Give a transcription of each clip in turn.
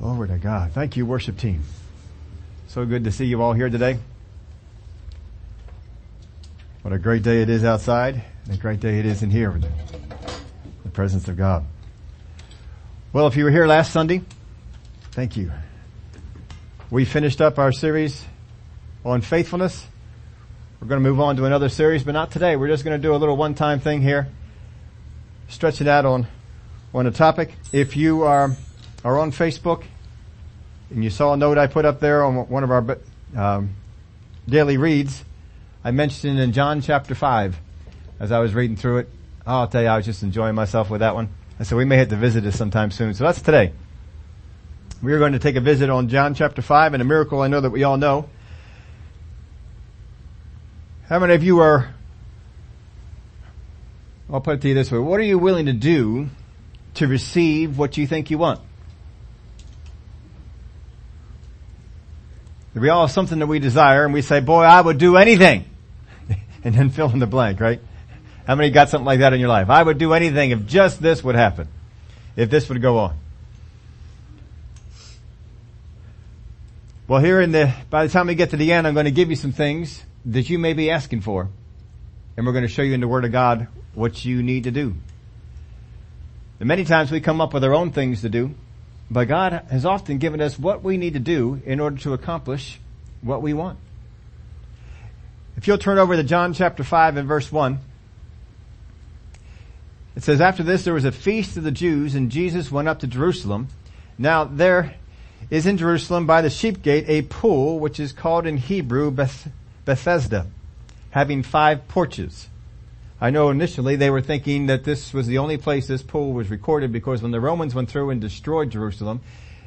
Glory to God. Thank you, worship team. So good to see you all here today. What a great day it is outside, and a great day it is in here, in the presence of God. Well, if you were here last Sunday, thank you. We finished up our series on faithfulness. We're going to move on to another series, but not today. We're just going to do a little one-time thing here, stretch it out on on a topic. If you are are on Facebook and you saw a note I put up there on one of our um, daily reads, I mentioned in John chapter 5 as I was reading through it. I'll tell you, I was just enjoying myself with that one. I said we may have to visit it sometime soon. So that's today. We are going to take a visit on John chapter 5 and a miracle I know that we all know. How many of you are, I'll put it to you this way, what are you willing to do to receive what you think you want? We all have something that we desire and we say, boy, I would do anything. and then fill in the blank, right? How many got something like that in your life? I would do anything if just this would happen. If this would go on. Well, here in the, by the time we get to the end, I'm going to give you some things that you may be asking for. And we're going to show you in the Word of God what you need to do. And many times we come up with our own things to do, but God has often given us what we need to do in order to accomplish what we want. If you'll turn over to John chapter 5 and verse 1, it says, After this there was a feast of the Jews and Jesus went up to Jerusalem. Now there is in Jerusalem by the sheep gate a pool which is called in Hebrew Beth- Bethesda, having five porches. I know initially they were thinking that this was the only place this pool was recorded because when the Romans went through and destroyed Jerusalem,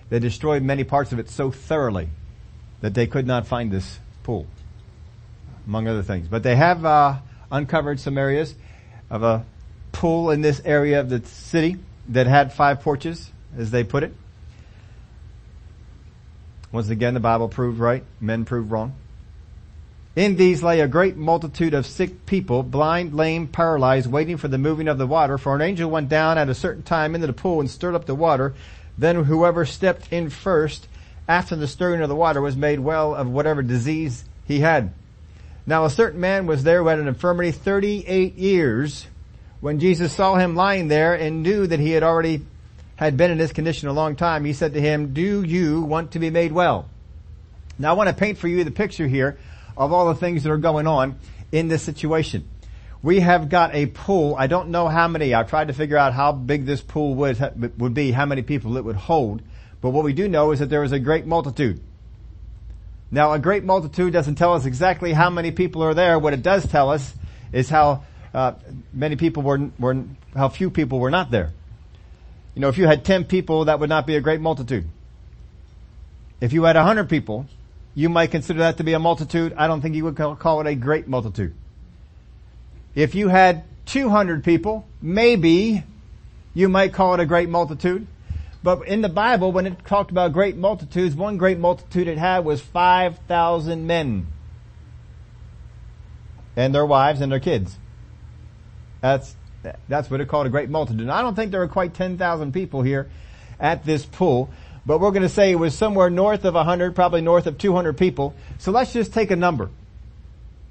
they destroyed many parts of it so thoroughly that they could not find this pool, among other things. But they have uh, uncovered some areas of a pool in this area of the city that had five porches, as they put it. Once again, the Bible proved right, men proved wrong. In these lay a great multitude of sick people, blind, lame, paralyzed, waiting for the moving of the water. For an angel went down at a certain time into the pool and stirred up the water. Then whoever stepped in first after the stirring of the water was made well of whatever disease he had. Now a certain man was there who had an infirmity 38 years. When Jesus saw him lying there and knew that he had already had been in this condition a long time, he said to him, do you want to be made well? Now I want to paint for you the picture here of all the things that are going on in this situation. We have got a pool. I don't know how many. I've tried to figure out how big this pool would, would be, how many people it would hold. But what we do know is that there is a great multitude. Now a great multitude doesn't tell us exactly how many people are there. What it does tell us is how uh, many people were, were, how few people were not there. You know, if you had 10 people, that would not be a great multitude. If you had 100 people, you might consider that to be a multitude. I don't think you would call it a great multitude. If you had 200 people, maybe you might call it a great multitude. But in the Bible, when it talked about great multitudes, one great multitude it had was 5,000 men. And their wives and their kids. That's, that's what it called a great multitude. I don't think there are quite 10,000 people here at this pool, but we're going to say it was somewhere north of 100, probably north of 200 people. So let's just take a number.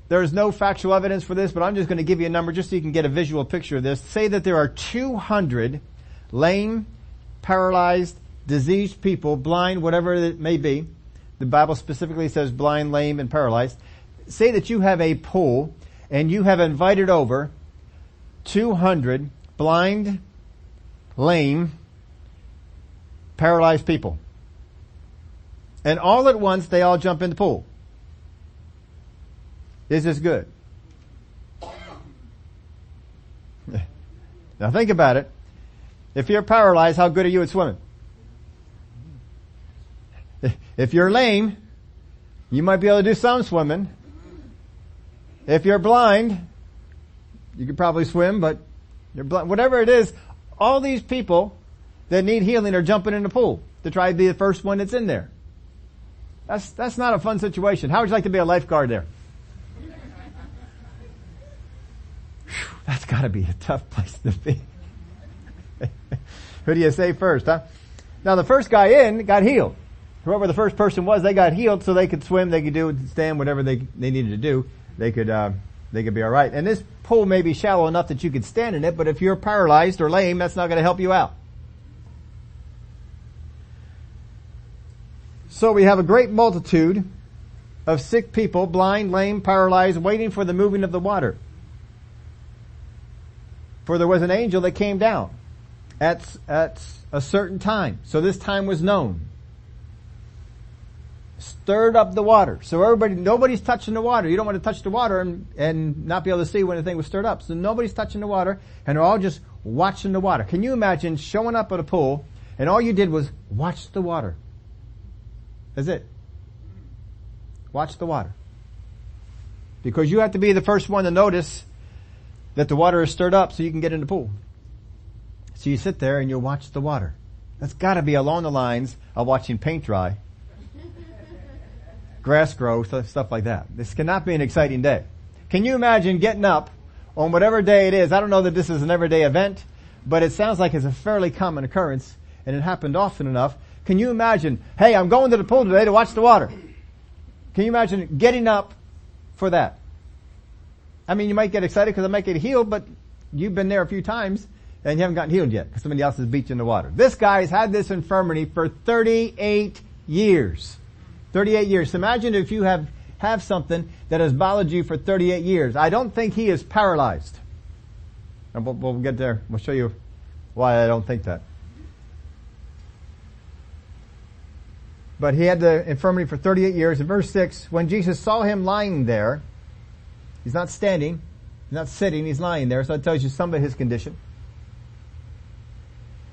There is no factual evidence for this, but I'm just going to give you a number just so you can get a visual picture of this. Say that there are 200 lame, paralyzed, diseased people, blind, whatever it may be. The Bible specifically says blind, lame, and paralyzed. Say that you have a pool and you have invited over 200 blind, lame, paralyzed people. And all at once they all jump in the pool. Is this good? Now think about it. If you're paralyzed, how good are you at swimming? If you're lame, you might be able to do some swimming. If you're blind, you could probably swim, but you're blind. Whatever it is, all these people that need healing are jumping in the pool to try to be the first one that's in there. That's, that's not a fun situation. How would you like to be a lifeguard there? Whew, that's gotta be a tough place to be. Who do you say first, huh? Now the first guy in got healed. Whoever the first person was, they got healed so they could swim, they could do, stand, whatever they, they needed to do. They could, uh, they could be alright. And this pool may be shallow enough that you could stand in it, but if you're paralyzed or lame, that's not to help you out. So we have a great multitude of sick people, blind, lame, paralyzed, waiting for the moving of the water. For there was an angel that came down at, at a certain time. So this time was known. Stirred up the water. So everybody, nobody's touching the water. You don't want to touch the water and, and not be able to see when the thing was stirred up. So nobody's touching the water and they're all just watching the water. Can you imagine showing up at a pool and all you did was watch the water? That's it. Watch the water. Because you have to be the first one to notice that the water is stirred up so you can get in the pool. So you sit there and you watch the water. That's gotta be along the lines of watching paint dry, grass grow, stuff like that. This cannot be an exciting day. Can you imagine getting up on whatever day it is? I don't know that this is an everyday event, but it sounds like it's a fairly common occurrence and it happened often enough. Can you imagine, hey, I'm going to the pool today to watch the water. Can you imagine getting up for that? I mean, you might get excited because I might get healed, but you've been there a few times and you haven't gotten healed yet because somebody else has beat you in the water. This guy's had this infirmity for 38 years. 38 years. So imagine if you have, have something that has bothered you for 38 years. I don't think he is paralyzed. We'll, we'll get there. We'll show you why I don't think that. But he had the infirmity for 38 years. In verse 6, when Jesus saw him lying there, he's not standing, he's not sitting, he's lying there, so that tells you some of his condition.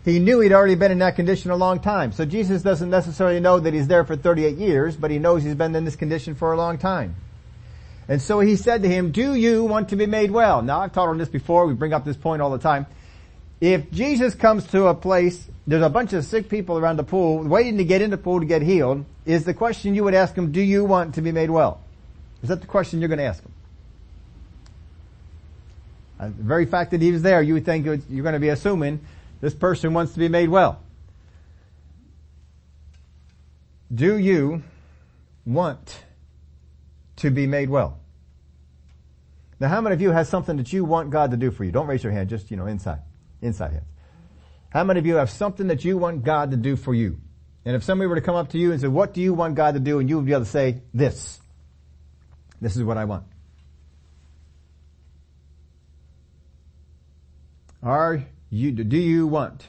He knew he'd already been in that condition a long time. So Jesus doesn't necessarily know that he's there for 38 years, but he knows he's been in this condition for a long time. And so he said to him, do you want to be made well? Now I've taught on this before, we bring up this point all the time. If Jesus comes to a place there's a bunch of sick people around the pool waiting to get in the pool to get healed, is the question you would ask them, do you want to be made well? Is that the question you're going to ask them? Uh, the very fact that he was there, you would think you're going to be assuming this person wants to be made well. Do you want to be made well? Now how many of you has something that you want God to do for you? Don't raise your hand, just, you know, inside. Inside hands. How many of you have something that you want God to do for you? And if somebody were to come up to you and say, what do you want God to do? And you would be able to say, this. This is what I want. Are you, do you want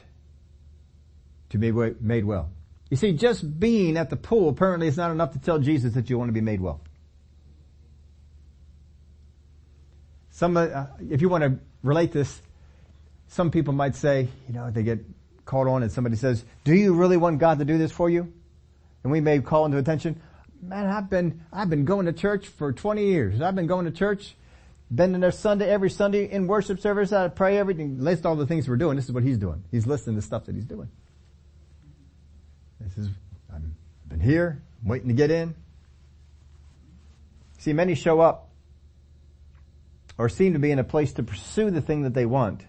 to be made well? You see, just being at the pool apparently is not enough to tell Jesus that you want to be made well. Some, uh, if you want to relate this some people might say, you know, they get called on and somebody says, do you really want God to do this for you? And we may call into attention, man, I've been, I've been going to church for 20 years. I've been going to church, been in there Sunday, every Sunday in worship service. I pray everything, list all the things we're doing. This is what he's doing. He's listing the stuff that he's doing. This is, I've been here, I'm waiting to get in. See, many show up or seem to be in a place to pursue the thing that they want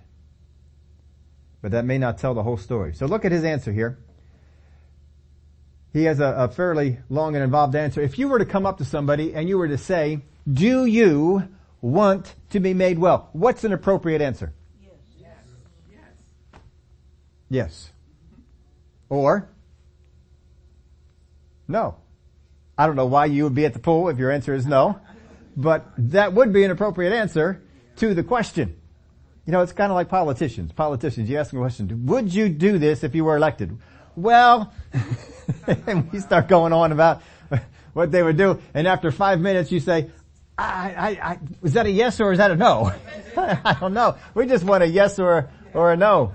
but that may not tell the whole story. So look at his answer here. He has a, a, fairly long and involved answer. If you were to come up to somebody and you were to say, do you want to be made well? What's an appropriate answer? Yes. Yes. Yes. Or, no. I don't know why you would be at the pool if your answer is no, but that would be an appropriate answer to the question. You know, it's kind of like politicians. Politicians, you ask them a question, would you do this if you were elected? Well, and we start going on about what they would do, and after five minutes you say, I, I, I, is that a yes or is that a no? I don't know. We just want a yes or, or a no.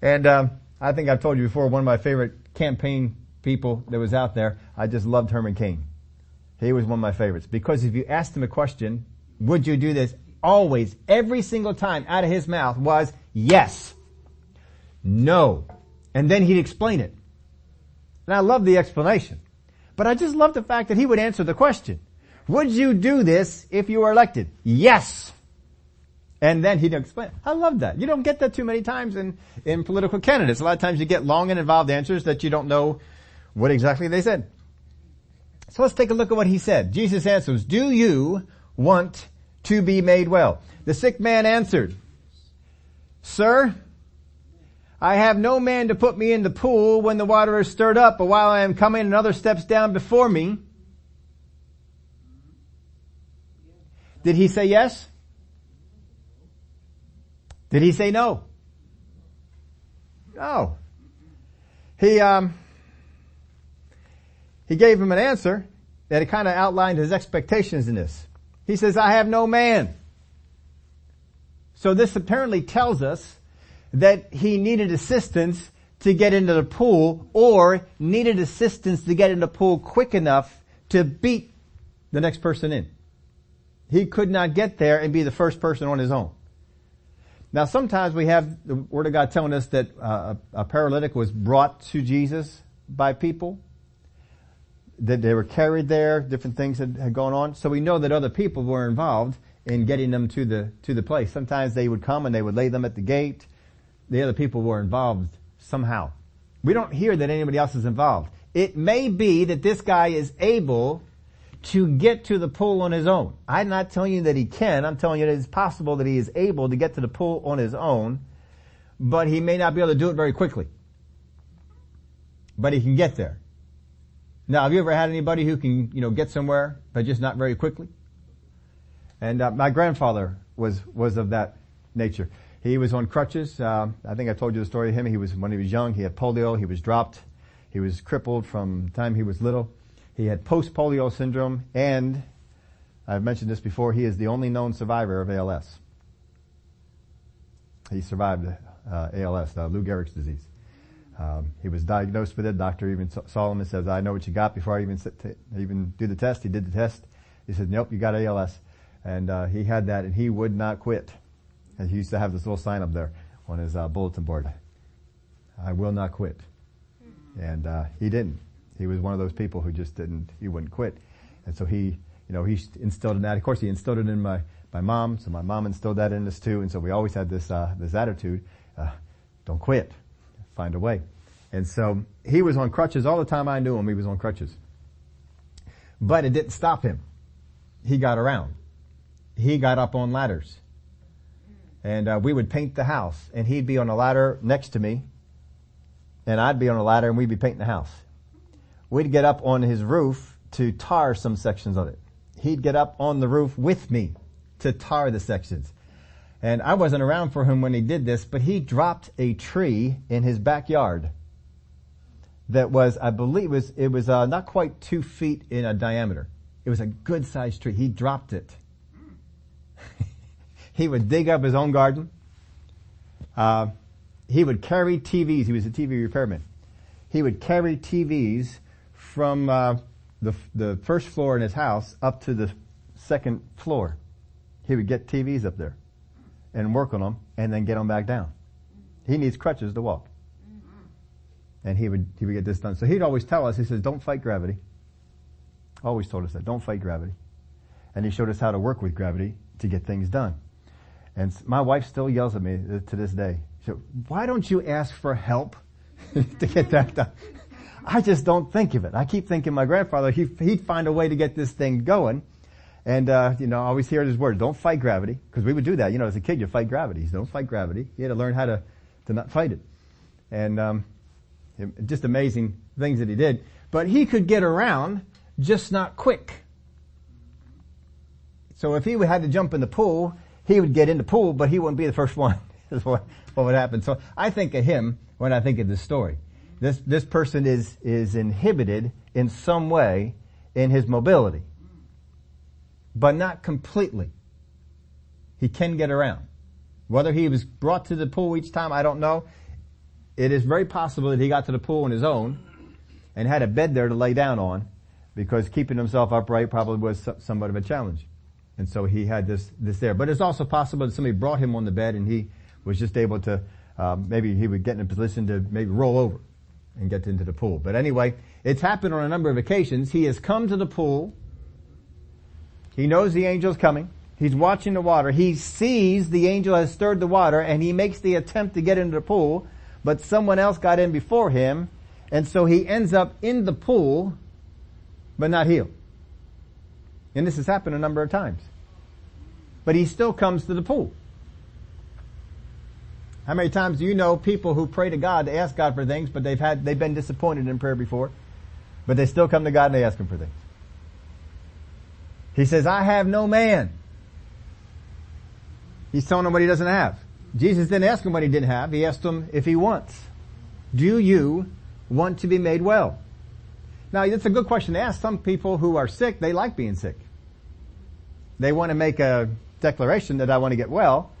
And, um, I think I've told you before, one of my favorite campaign people that was out there, I just loved Herman Cain. He was one of my favorites because if you asked him a question, would you do this? Always, every single time out of his mouth was yes, no. And then he'd explain it. And I love the explanation. But I just love the fact that he would answer the question. Would you do this if you were elected? Yes. And then he'd explain. I love that. You don't get that too many times in, in political candidates. A lot of times you get long and involved answers that you don't know what exactly they said. So let's take a look at what he said. Jesus answers, do you want to be made well? The sick man answered, Sir, I have no man to put me in the pool when the water is stirred up, but while I am coming another steps down before me. Did he say yes? Did he say no? No. He, um, he gave him an answer that he kind of outlined his expectations in this. He says, I have no man. So this apparently tells us that he needed assistance to get into the pool or needed assistance to get in the pool quick enough to beat the next person in. He could not get there and be the first person on his own. Now sometimes we have the Word of God telling us that uh, a, a paralytic was brought to Jesus by people, that they were carried there, different things had, had gone on. So we know that other people were involved in getting them to the, to the place. Sometimes they would come and they would lay them at the gate. The other people were involved somehow. We don't hear that anybody else is involved. It may be that this guy is able to get to the pool on his own. I'm not telling you that he can. I'm telling you that it's possible that he is able to get to the pool on his own, but he may not be able to do it very quickly. But he can get there. Now, have you ever had anybody who can, you know, get somewhere, but just not very quickly? And uh, my grandfather was was of that nature. He was on crutches. Uh, I think I told you the story of him. He was when he was young. He had polio. He was dropped. He was crippled from the time he was little. He had post-polio syndrome, and I've mentioned this before. He is the only known survivor of ALS. He survived uh, ALS, uh, Lou Gehrig's disease. Um, he was diagnosed with it. Doctor even saw him and says, "I know what you got." Before I even t- even do the test, he did the test. He said, "Nope, you got ALS," and uh, he had that, and he would not quit. And he used to have this little sign up there on his uh, bulletin board: "I will not quit," and uh, he didn't. He was one of those people who just didn't. He wouldn't quit, and so he, you know, he instilled in that. Of course, he instilled it in my my mom. So my mom instilled that in us too, and so we always had this uh, this attitude: uh, "Don't quit." Find a way. And so he was on crutches all the time I knew him. He was on crutches. But it didn't stop him. He got around. He got up on ladders. And uh, we would paint the house and he'd be on a ladder next to me and I'd be on a ladder and we'd be painting the house. We'd get up on his roof to tar some sections of it. He'd get up on the roof with me to tar the sections. And I wasn't around for him when he did this, but he dropped a tree in his backyard that was, I believe, was it was uh, not quite two feet in a diameter. It was a good sized tree. He dropped it. he would dig up his own garden. Uh, he would carry TVs. He was a TV repairman. He would carry TVs from uh, the the first floor in his house up to the second floor. He would get TVs up there and work on them and then get them back down. He needs crutches to walk. And he would, he would get this done. So he'd always tell us, he says, don't fight gravity. Always told us that, don't fight gravity. And he showed us how to work with gravity to get things done. And my wife still yells at me uh, to this day. She said, why don't you ask for help to get that done? I just don't think of it. I keep thinking my grandfather, he, he'd find a way to get this thing going. And, uh, you know, I always hear his words, don't fight gravity. Because we would do that. You know, as a kid, you fight gravity. don't fight gravity. You had to learn how to, to not fight it. And, um, just amazing things that he did. But he could get around, just not quick. So if he had to jump in the pool, he would get in the pool, but he wouldn't be the first one. What, what would happen. So I think of him when I think of this story. This, this person is, is inhibited in some way in his mobility but not completely. He can get around. Whether he was brought to the pool each time, I don't know. It is very possible that he got to the pool on his own and had a bed there to lay down on because keeping himself upright probably was somewhat of a challenge. And so he had this, this there. But it's also possible that somebody brought him on the bed and he was just able to, um, maybe he would get in a position to maybe roll over and get into the pool. But anyway, it's happened on a number of occasions. He has come to the pool he knows the angel's coming. He's watching the water. He sees the angel has stirred the water and he makes the attempt to get into the pool, but someone else got in before him and so he ends up in the pool, but not healed. And this has happened a number of times. But he still comes to the pool. How many times do you know people who pray to God to ask God for things, but they've had, they've been disappointed in prayer before, but they still come to God and they ask Him for things? He says, I have no man. He's telling him what he doesn't have. Jesus didn't ask him what he didn't have. He asked him if he wants. Do you want to be made well? Now, it's a good question to ask. Some people who are sick, they like being sick. They want to make a declaration that I want to get well,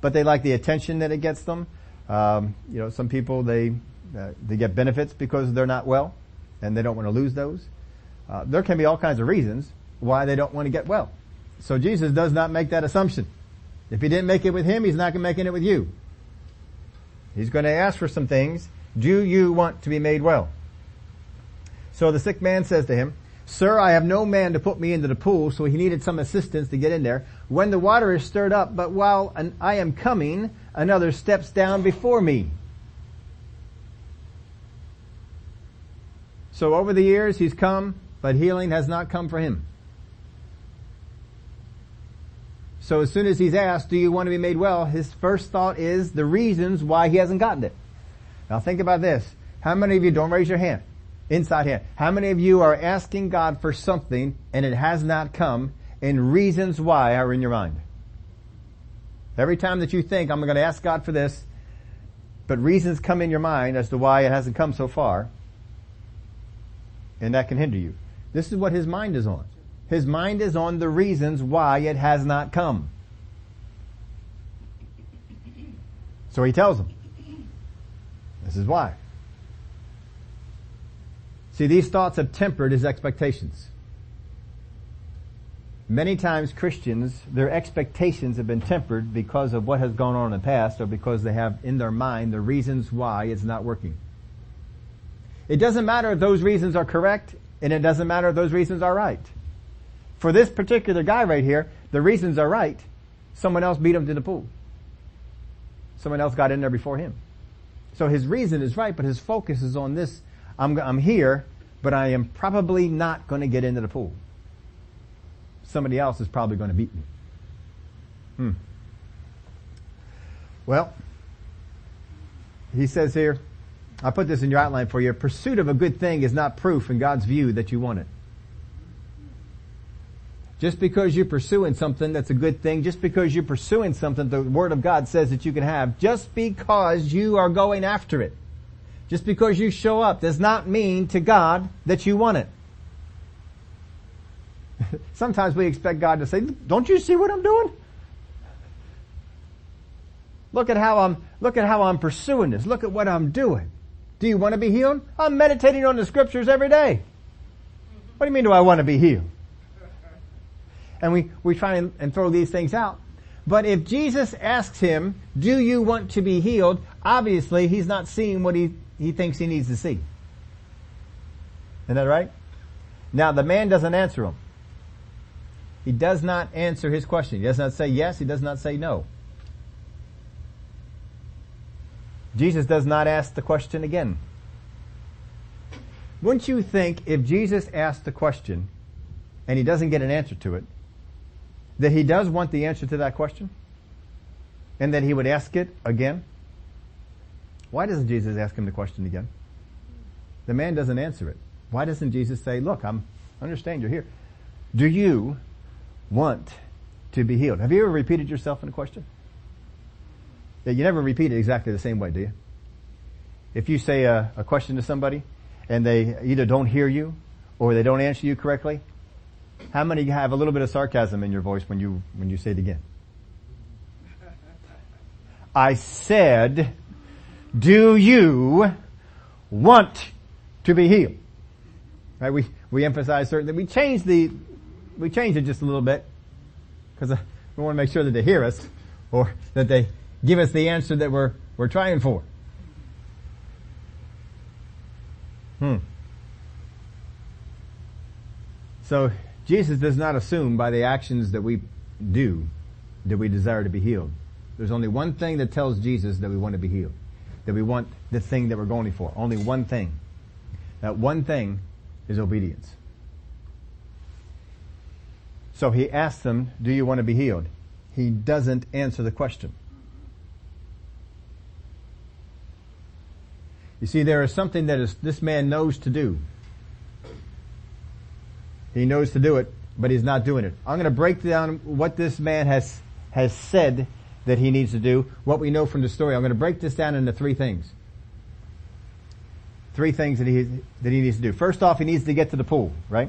but they like the attention that it gets them. Um, you know, some people they uh, they get benefits because they're not well, and they don't want to lose those. Uh, there can be all kinds of reasons why they don't want to get well. So Jesus does not make that assumption. If he didn't make it with him, he's not making it with you. He's going to ask for some things. Do you want to be made well? So the sick man says to him, Sir, I have no man to put me into the pool, so he needed some assistance to get in there. When the water is stirred up, but while I am coming, another steps down before me. So over the years he's come, but healing has not come for him. So as soon as he's asked, do you want to be made well? His first thought is the reasons why he hasn't gotten it. Now think about this. How many of you, don't raise your hand, inside hand, how many of you are asking God for something and it has not come and reasons why are in your mind? Every time that you think, I'm going to ask God for this, but reasons come in your mind as to why it hasn't come so far, and that can hinder you. This is what his mind is on. His mind is on the reasons why it has not come. So he tells them, this is why. See, these thoughts have tempered his expectations. Many times Christians, their expectations have been tempered because of what has gone on in the past or because they have in their mind the reasons why it's not working. It doesn't matter if those reasons are correct and it doesn't matter if those reasons are right. For this particular guy right here, the reasons are right. Someone else beat him to the pool. Someone else got in there before him. So his reason is right, but his focus is on this. I'm, I'm here, but I am probably not going to get into the pool. Somebody else is probably going to beat me. Hmm. Well, he says here, I put this in your outline for you. Pursuit of a good thing is not proof in God's view that you want it. Just because you're pursuing something that's a good thing, just because you're pursuing something the Word of God says that you can have, just because you are going after it, just because you show up does not mean to God that you want it. Sometimes we expect God to say, don't you see what I'm doing? Look at how I'm, look at how I'm pursuing this. Look at what I'm doing. Do you want to be healed? I'm meditating on the scriptures every day. What do you mean do I want to be healed? And we, we try and, and throw these things out. But if Jesus asks him, do you want to be healed? Obviously he's not seeing what he, he thinks he needs to see. Isn't that right? Now the man doesn't answer him. He does not answer his question. He does not say yes, he does not say no. Jesus does not ask the question again. Wouldn't you think if Jesus asked the question and he doesn't get an answer to it, that he does want the answer to that question and that he would ask it again? Why doesn't Jesus ask him the question again? The man doesn't answer it. Why doesn't Jesus say, look, I'm, I understand you're here. Do you want to be healed? Have you ever repeated yourself in a question? Yeah, you never repeat it exactly the same way, do you? If you say a, a question to somebody and they either don't hear you or they don't answer you correctly, how many have a little bit of sarcasm in your voice when you, when you say it again? I said, do you want to be healed? Right? We, we emphasize certain, that we change the, we change it just a little bit because we want to make sure that they hear us or that they give us the answer that we're, we're trying for. Hmm. So Jesus does not assume by the actions that we do that we desire to be healed. There's only one thing that tells Jesus that we want to be healed. That we want the thing that we're going for. Only one thing. That one thing is obedience. So he asks them, do you want to be healed? He doesn't answer the question. You see, there is something that is, this man knows to do. He knows to do it, but he's not doing it. I'm going to break down what this man has, has said that he needs to do, what we know from the story. I'm going to break this down into three things. Three things that he, that he needs to do. First off, he needs to get to the pool, right?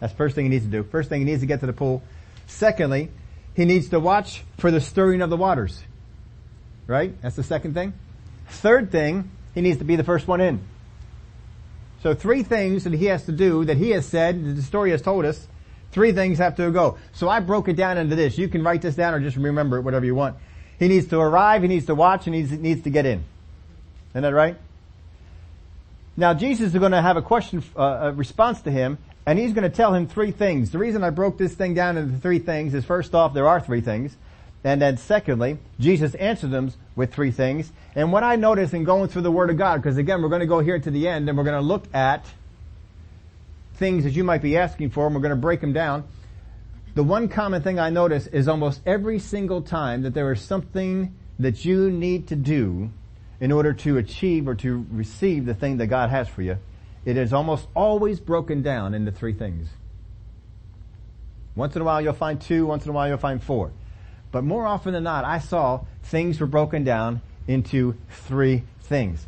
That's the first thing he needs to do. First thing he needs to get to the pool. Secondly, he needs to watch for the stirring of the waters. Right? That's the second thing. Third thing, he needs to be the first one in. So three things that he has to do that he has said, the story has told us, three things have to go. So I broke it down into this. You can write this down or just remember it, whatever you want. He needs to arrive, he needs to watch, and he needs, to get in. Isn't that right? Now Jesus is going to have a question, uh, a response to him, and he's going to tell him three things. The reason I broke this thing down into three things is first off, there are three things. And then secondly, Jesus answered them with three things. And what I notice in going through the Word of God, because again, we're going to go here to the end and we're going to look at things that you might be asking for and we're going to break them down. The one common thing I notice is almost every single time that there is something that you need to do in order to achieve or to receive the thing that God has for you, it is almost always broken down into three things. Once in a while you'll find two, once in a while you'll find four. But more often than not, I saw things were broken down into three things.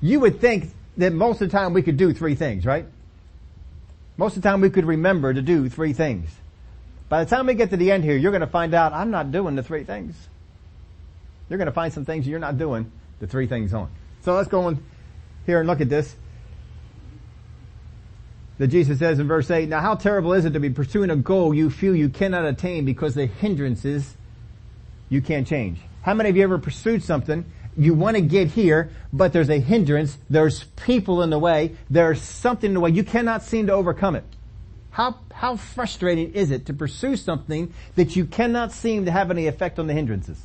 You would think that most of the time we could do three things, right? Most of the time we could remember to do three things. By the time we get to the end here, you're going to find out I'm not doing the three things. You're going to find some things you're not doing the three things on. So let's go on here and look at this. That Jesus says in verse 8, Now how terrible is it to be pursuing a goal you feel you cannot attain because the hindrances you can't change. How many of you ever pursued something? You want to get here, but there's a hindrance. There's people in the way. There's something in the way. You cannot seem to overcome it. How, how frustrating is it to pursue something that you cannot seem to have any effect on the hindrances?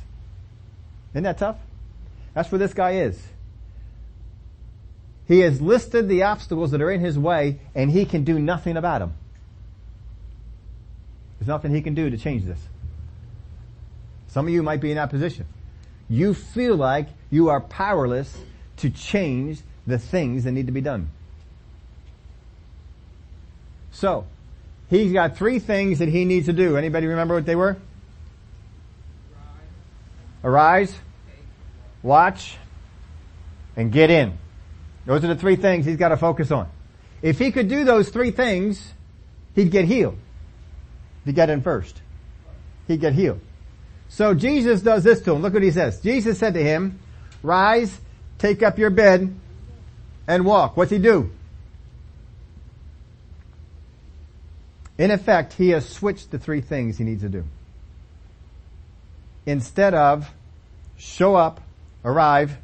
Isn't that tough? That's where this guy is. He has listed the obstacles that are in his way and he can do nothing about them. There's nothing he can do to change this. Some of you might be in that position. You feel like you are powerless to change the things that need to be done. So, he's got three things that he needs to do. Anybody remember what they were? Arise, watch, and get in. Those are the three things he's got to focus on. If he could do those three things, he'd get healed. He'd get in first. He'd get healed. So Jesus does this to him. Look what he says. Jesus said to him, rise, take up your bed, and walk. What's he do? In effect, he has switched the three things he needs to do. Instead of show up, arrive,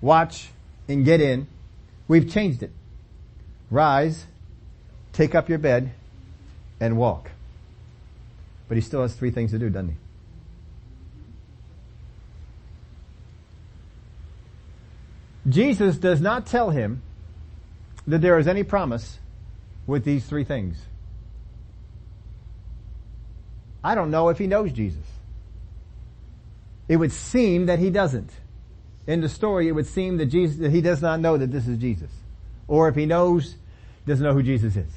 watch, and get in, we've changed it. Rise, take up your bed, and walk. But he still has three things to do, doesn't he? Jesus does not tell him that there is any promise with these three things. I don't know if he knows Jesus. It would seem that he doesn't. In the story, it would seem that Jesus, that he does not know that this is Jesus. Or if he knows, doesn't know who Jesus is.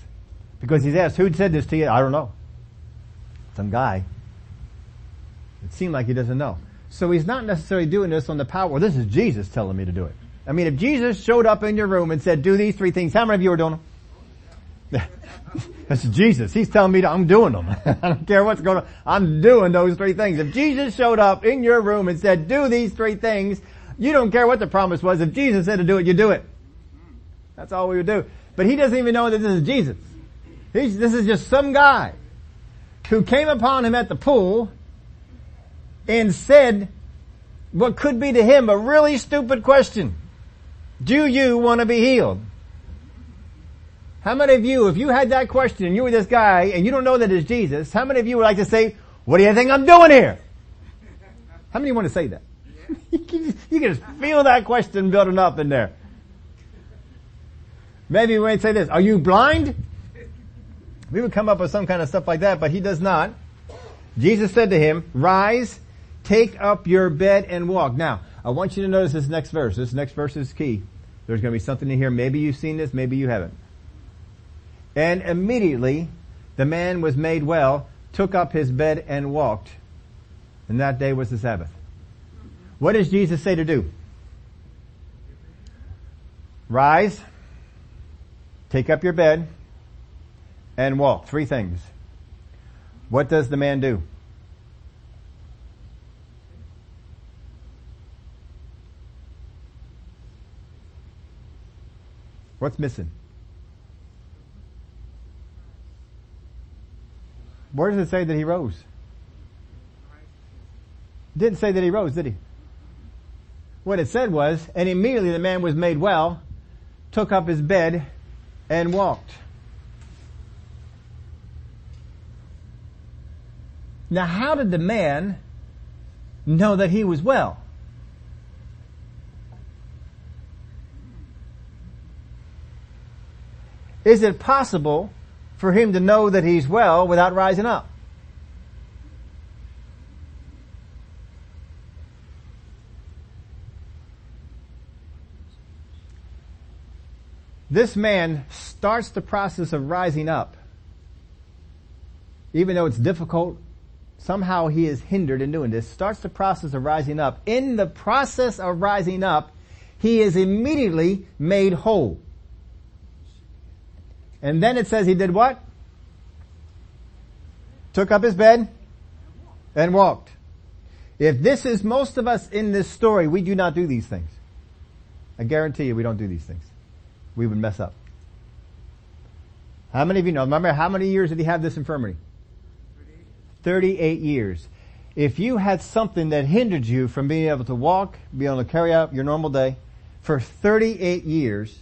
Because he's asked, who said this to you? I don't know. Some guy. It seemed like he doesn't know. So he's not necessarily doing this on the power, well, this is Jesus telling me to do it. I mean, if Jesus showed up in your room and said, do these three things, how many of you are doing them? That's Jesus. He's telling me that I'm doing them. I don't care what's going on. I'm doing those three things. If Jesus showed up in your room and said, do these three things, you don't care what the promise was. If Jesus said to do it, you do it. That's all we would do. But he doesn't even know that this is Jesus. He's, this is just some guy who came upon him at the pool and said what could be to him a really stupid question. Do you want to be healed? How many of you, if you had that question and you were this guy and you don't know that it's Jesus, how many of you would like to say, what do you think I'm doing here? How many want to say that? you, can just, feel that question building up in there. Maybe we might say this, are you blind? We would come up with some kind of stuff like that, but he does not. Jesus said to him, rise, take up your bed and walk. Now, I want you to notice this next verse. This next verse is key. There's going to be something in here. Maybe you've seen this, maybe you haven't. And immediately the man was made well, took up his bed and walked. And that day was the Sabbath. What does Jesus say to do? Rise, take up your bed, and walk. Three things. What does the man do? What's missing? Where does it say that he rose? Didn't say that he rose, did he? What it said was, and immediately the man was made well, took up his bed, and walked. Now how did the man know that he was well? Is it possible for him to know that he's well without rising up? This man starts the process of rising up. Even though it's difficult, somehow he is hindered in doing this, starts the process of rising up. In the process of rising up, he is immediately made whole. And then it says he did what? Took up his bed and walked. If this is most of us in this story, we do not do these things. I guarantee you we don't do these things. We would mess up. How many of you know? Remember how many years did he have this infirmity? 38 years. If you had something that hindered you from being able to walk, be able to carry out your normal day for 38 years,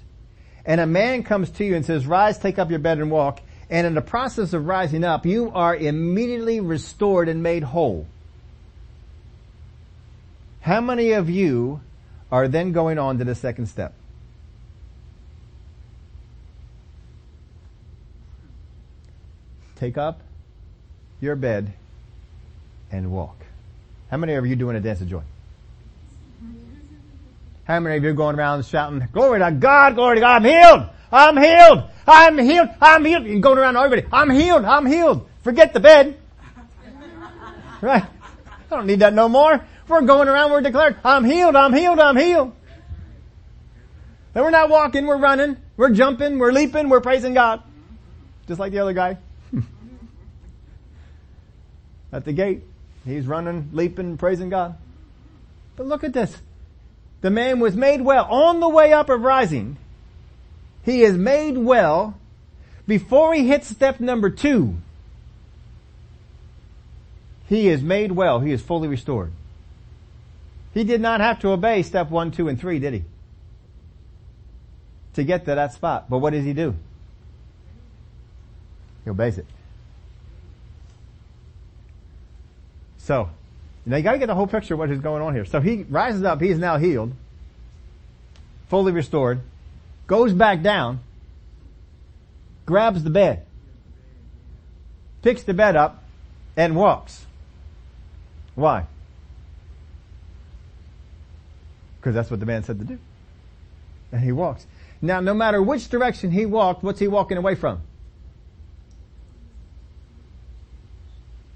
and a man comes to you and says, rise, take up your bed and walk, and in the process of rising up, you are immediately restored and made whole. How many of you are then going on to the second step? Take up your bed and walk. How many of you doing a dance of joy? How many of you are going around shouting, glory to God, glory to God, I'm healed, I'm healed, I'm healed, I'm healed. You're going around everybody, I'm healed, I'm healed. Forget the bed. Right? I don't need that no more. We're going around, we're declaring, I'm healed, I'm healed, I'm healed. And we're not walking, we're running, we're jumping, we're leaping, we're praising God. Just like the other guy. At the gate, he's running, leaping, praising God. But look at this. The man was made well on the way up of rising. He is made well before he hits step number two. He is made well. He is fully restored. He did not have to obey step one, two, and three, did he? To get to that spot. But what does he do? He obeys it. So, now you gotta get the whole picture of what is going on here. So he rises up, he's now healed, fully restored, goes back down, grabs the bed, picks the bed up, and walks. Why? Because that's what the man said to do. And he walks. Now, no matter which direction he walked, what's he walking away from?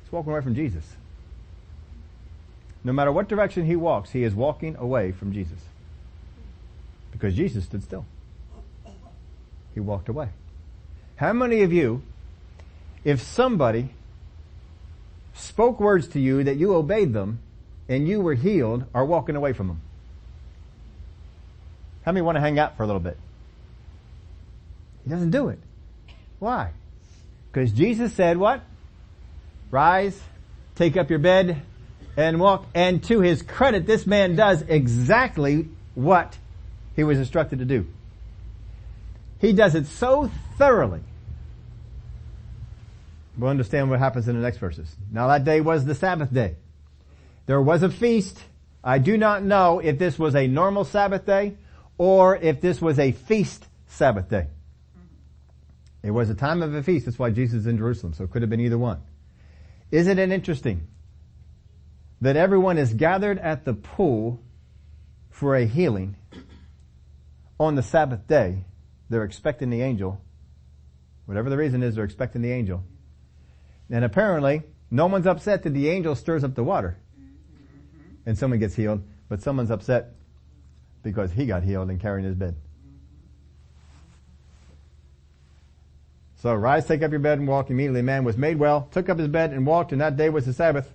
He's walking away from Jesus. No matter what direction he walks, he is walking away from Jesus. Because Jesus stood still. He walked away. How many of you, if somebody spoke words to you that you obeyed them and you were healed, are walking away from them? How many want to hang out for a little bit? He doesn't do it. Why? Because Jesus said what? Rise, take up your bed, and walk. And to his credit, this man does exactly what he was instructed to do. He does it so thoroughly. We'll understand what happens in the next verses. Now that day was the Sabbath day. There was a feast. I do not know if this was a normal Sabbath day or if this was a feast Sabbath day. It was a time of a feast. That's why Jesus is in Jerusalem. So it could have been either one. Isn't it interesting that everyone is gathered at the pool for a healing on the Sabbath day? They're expecting the angel. Whatever the reason is, they're expecting the angel. And apparently, no one's upset that the angel stirs up the water and someone gets healed, but someone's upset because he got healed and carrying his bed. So rise, take up your bed and walk. Immediately man was made well, took up his bed and walked, and that day was the Sabbath.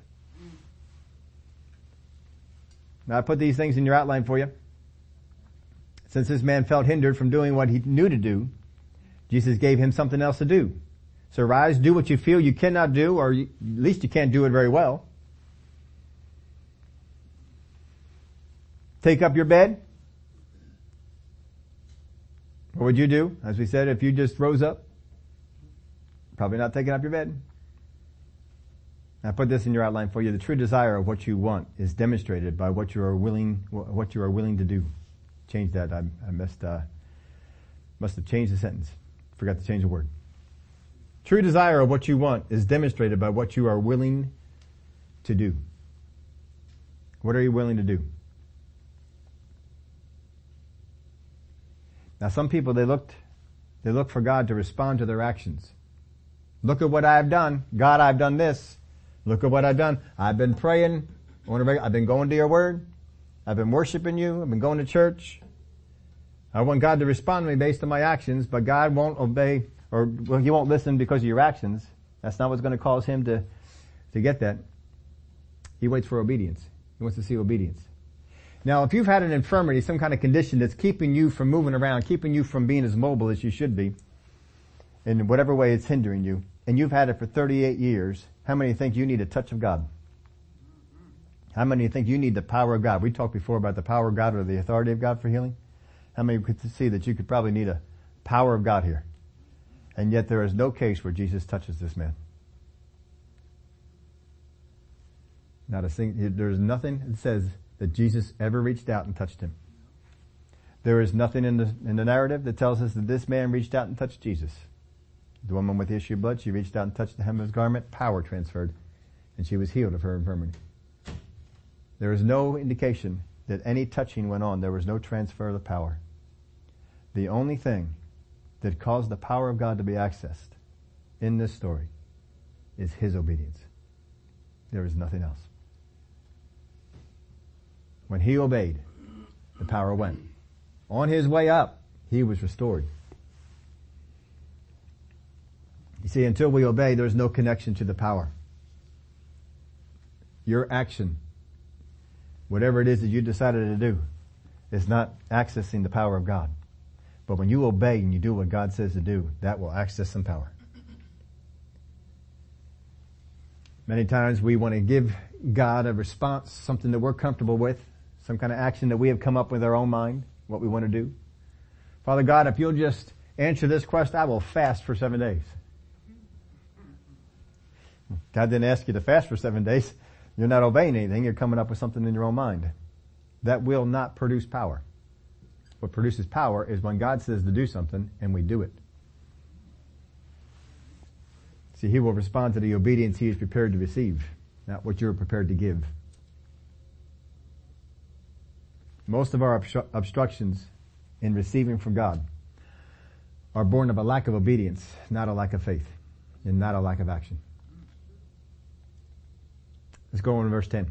Now I put these things in your outline for you. Since this man felt hindered from doing what he knew to do, Jesus gave him something else to do. So rise, do what you feel you cannot do, or at least you can't do it very well. Take up your bed. What would you do? As we said, if you just rose up, probably not taking up your bed. I put this in your outline for you. The true desire of what you want is demonstrated by what you are willing, what you are willing to do. Change that. I, I missed, uh, must have changed the sentence. Forgot to change the word. True desire of what you want is demonstrated by what you are willing to do. What are you willing to do? Now some people, they looked, they look for God to respond to their actions. Look at what I've done. God, I've done this. Look at what I've done. I've been praying. I've been going to your word. I've been worshiping you. I've been going to church. I want God to respond to me based on my actions, but God won't obey, or well, He won't listen because of your actions. That's not what's going to cause Him to, to get that. He waits for obedience. He wants to see obedience. Now, if you've had an infirmity, some kind of condition that's keeping you from moving around, keeping you from being as mobile as you should be, in whatever way it's hindering you, and you've had it for 38 years, how many think you need a touch of God? How many think you need the power of God? We talked before about the power of God or the authority of God for healing. How many could see that you could probably need a power of God here? And yet there is no case where Jesus touches this man. Not a single, there's nothing that says that Jesus ever reached out and touched him. There is nothing in the, in the narrative that tells us that this man reached out and touched Jesus. The woman with the issue of blood, she reached out and touched the hem of his garment, power transferred, and she was healed of her infirmity. There is no indication that any touching went on. There was no transfer of the power. The only thing that caused the power of God to be accessed in this story is his obedience. There is nothing else. When he obeyed, the power went. On his way up, he was restored. You see, until we obey, there's no connection to the power. Your action, whatever it is that you decided to do, is not accessing the power of God. But when you obey and you do what God says to do, that will access some power. Many times we want to give God a response, something that we're comfortable with, some kind of action that we have come up with our own mind, what we want to do. Father God, if you'll just answer this quest, I will fast for seven days. God didn't ask you to fast for seven days. You're not obeying anything. You're coming up with something in your own mind. That will not produce power. What produces power is when God says to do something and we do it. See, He will respond to the obedience He is prepared to receive, not what you're prepared to give. Most of our obstru- obstructions in receiving from God are born of a lack of obedience, not a lack of faith, and not a lack of action. Let's go on to verse 10.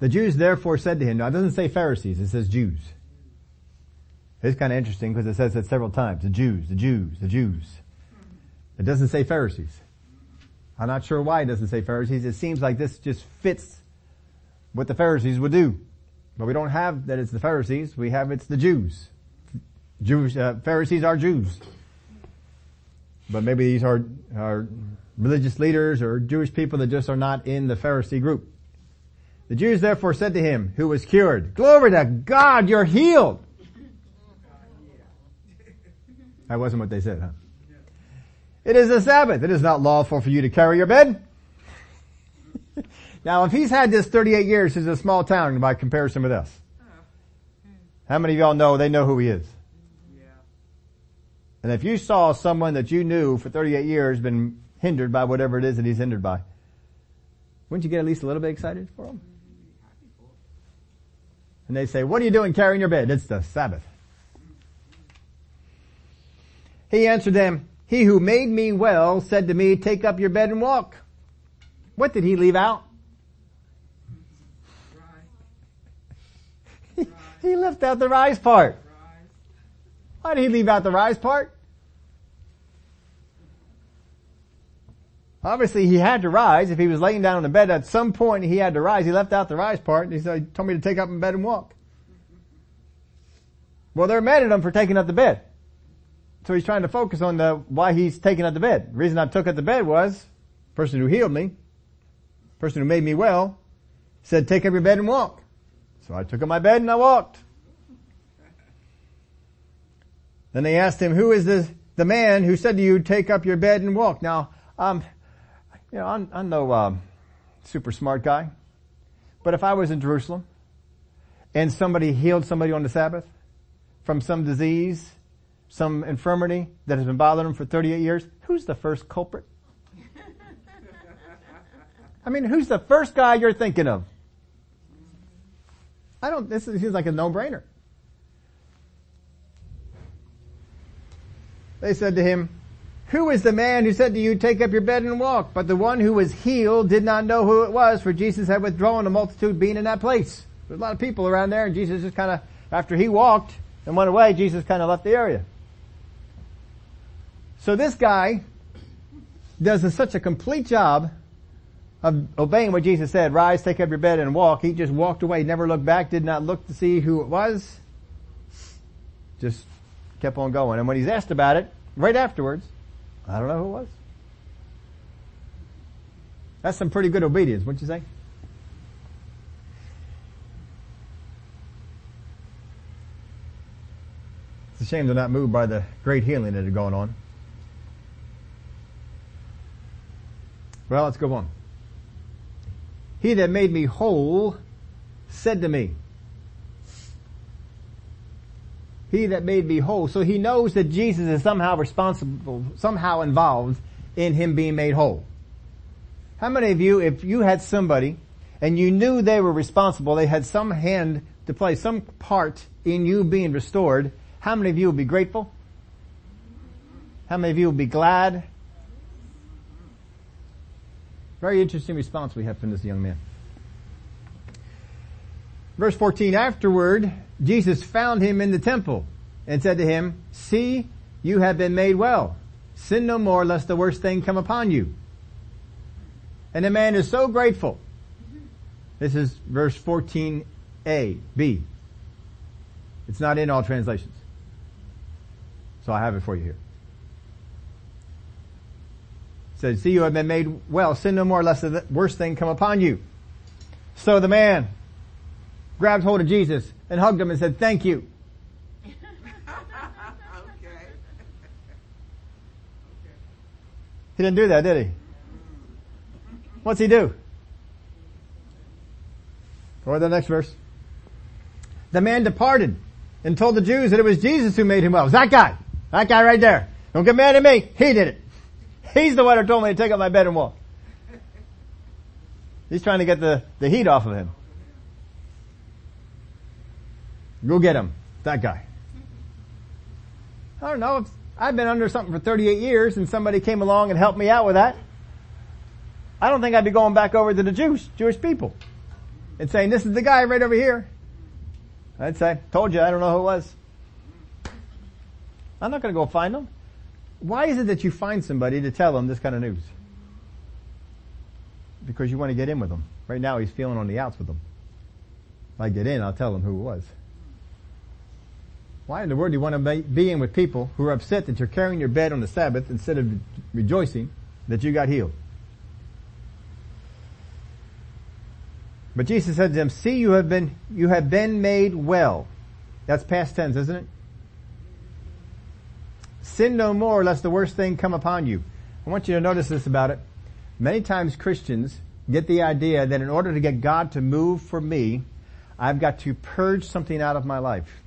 The Jews therefore said to him, now it doesn't say Pharisees, it says Jews. It's kind of interesting because it says that several times. The Jews, the Jews, the Jews. It doesn't say Pharisees. I'm not sure why it doesn't say Pharisees. It seems like this just fits what the Pharisees would do. But we don't have that it's the Pharisees. We have it's the Jews. Jewish uh, Pharisees are Jews. But maybe these are, are religious leaders or Jewish people that just are not in the Pharisee group. The Jews therefore said to him, who was cured, Glory to God, you're healed. That wasn't what they said, huh? It is a Sabbath. It is not lawful for you to carry your bed. now if he's had this 38 years, he's a small town by comparison with us. How many of y'all know they know who he is? And if you saw someone that you knew for 38 years been hindered by whatever it is that he's hindered by, wouldn't you get at least a little bit excited for him? And they say, what are you doing carrying your bed? It's the Sabbath. He answered them, he who made me well said to me, take up your bed and walk. What did he leave out? He, left out the rise part. Why did he leave out the rise part? Obviously he had to rise. If he was laying down on the bed at some point he had to rise. He left out the rise part. He said, he told me to take up in bed and walk. Well, they're mad at him for taking up the bed. So he's trying to focus on the, why he's taking up the bed. The reason I took up the bed was, person who healed me, person who made me well, said take up your bed and walk. So I took up my bed and I walked. Then they asked him, who is the, the man who said to you, take up your bed and walk? Now, um, you know, I'm, I'm no um, super smart guy, but if I was in Jerusalem and somebody healed somebody on the Sabbath from some disease, some infirmity that has been bothering them for 38 years, who's the first culprit? I mean, who's the first guy you're thinking of? I don't, this seems like a no-brainer. They said to him, who is the man who said to you, take up your bed and walk? But the one who was healed did not know who it was, for Jesus had withdrawn the multitude being in that place. There's a lot of people around there and Jesus just kind of, after he walked and went away, Jesus kind of left the area. So this guy does a, such a complete job of obeying what Jesus said, rise, take up your bed and walk. He just walked away, never looked back, did not look to see who it was. Just kept on going. And when he's asked about it, right afterwards, I don't know who it was. That's some pretty good obedience, wouldn't you say? It's a shame they're not moved by the great healing that had gone on. Well, let's go on. He that made me whole said to me, he that made me whole. So he knows that Jesus is somehow responsible, somehow involved in him being made whole. How many of you, if you had somebody and you knew they were responsible, they had some hand to play, some part in you being restored, how many of you would be grateful? How many of you would be glad? Very interesting response we have from this young man. Verse 14, afterward, Jesus found him in the temple and said to him, see, you have been made well. Sin no more lest the worst thing come upon you. And the man is so grateful. This is verse 14a, B. It's not in all translations. So I have it for you here. It says, see you have been made well. Sin no more lest the worst thing come upon you. So the man grabbed hold of Jesus and hugged him and said, thank you. okay. He didn't do that, did he? What's he do? Go to the next verse. The man departed and told the Jews that it was Jesus who made him well. It was that guy. That guy right there. Don't get mad at me. He did it. He's the one who told me to take up my bed and walk. He's trying to get the, the heat off of him. Go get him. That guy. I don't know. I've been under something for 38 years and somebody came along and helped me out with that. I don't think I'd be going back over to the Jews, Jewish people and saying, this is the guy right over here. I'd say, told you, I don't know who it was. I'm not going to go find them. Why is it that you find somebody to tell them this kind of news? Because you want to get in with them. Right now he's feeling on the outs with them. If I get in, I'll tell them who it was. Why in the world do you want to be in with people who are upset that you're carrying your bed on the Sabbath instead of rejoicing that you got healed? But Jesus said to them, see you have been, you have been made well. That's past tense, isn't it? Sin no more lest the worst thing come upon you. I want you to notice this about it. Many times Christians get the idea that in order to get God to move for me, I've got to purge something out of my life.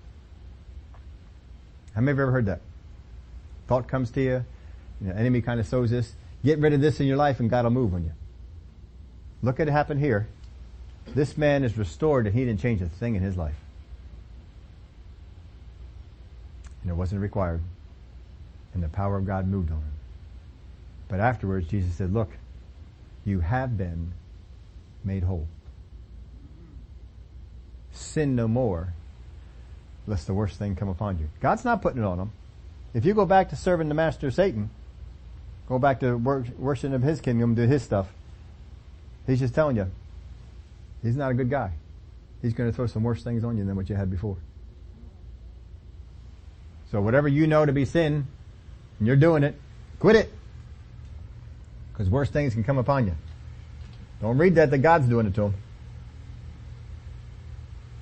How many of you ever heard that? Thought comes to you, you know, enemy kind of sows this. Get rid of this in your life and God will move on you. Look at it happen here. This man is restored and he didn't change a thing in his life. And it wasn't required. And the power of God moved on him. But afterwards, Jesus said, look, you have been made whole. Sin no more, lest the worst thing come upon you. God's not putting it on them. If you go back to serving the master Satan, go back to worshiping of his kingdom, do his stuff, he's just telling you, he's not a good guy. He's going to throw some worse things on you than what you had before. So whatever you know to be sin, and you're doing it, quit it. Because worse things can come upon you. Don't read that that God's doing it to him.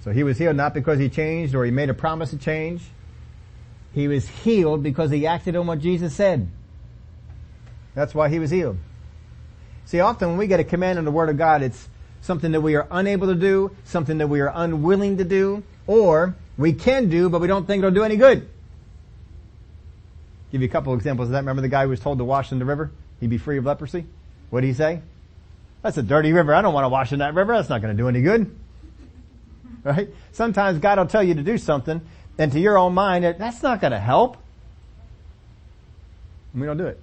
So he was healed not because he changed or he made a promise to change. He was healed because he acted on what Jesus said. That's why he was healed. See, often when we get a command in the Word of God, it's something that we are unable to do, something that we are unwilling to do, or we can do, but we don't think it'll do any good. Give you a couple of examples of that. Remember the guy who was told to wash in the river? He'd be free of leprosy? What did he say? That's a dirty river. I don't want to wash in that river. That's not going to do any good. Right? Sometimes God will tell you to do something and to your own mind, that's not going to help. And we don't do it.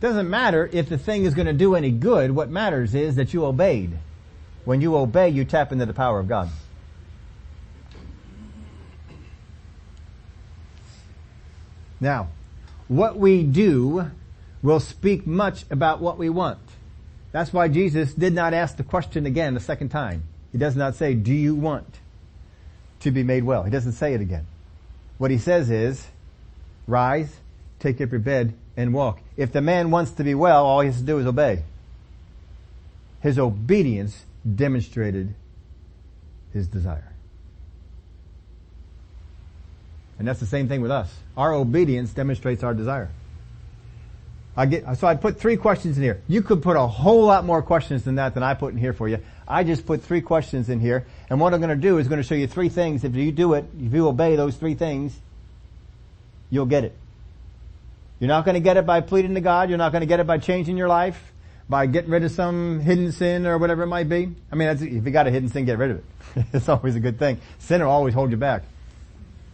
Doesn't matter if the thing is going to do any good. What matters is that you obeyed. When you obey, you tap into the power of God. Now, what we do will speak much about what we want. That's why Jesus did not ask the question again the second time. He does not say, do you want to be made well? He doesn't say it again. What he says is, rise, take up your bed, and walk. If the man wants to be well, all he has to do is obey. His obedience demonstrated his desire. And that's the same thing with us. Our obedience demonstrates our desire. I get, so I put three questions in here. You could put a whole lot more questions than that than I put in here for you. I just put three questions in here. And what I'm going to do is going to show you three things. If you do it, if you obey those three things, you'll get it. You're not going to get it by pleading to God. You're not going to get it by changing your life, by getting rid of some hidden sin or whatever it might be. I mean, if you got a hidden sin, get rid of it. it's always a good thing. Sin will always hold you back.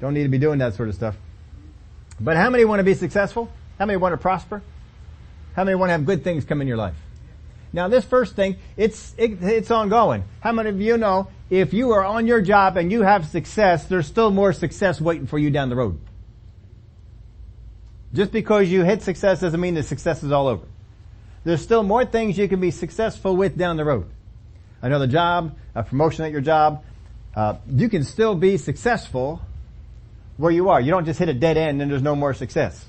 Don't need to be doing that sort of stuff. But how many want to be successful? How many want to prosper? How many want to have good things come in your life? Now this first thing, it's, it, it's ongoing. How many of you know if you are on your job and you have success, there's still more success waiting for you down the road? Just because you hit success doesn't mean the success is all over. There's still more things you can be successful with down the road. Another job, a promotion at your job. Uh, you can still be successful where you are. You don't just hit a dead end and there's no more success.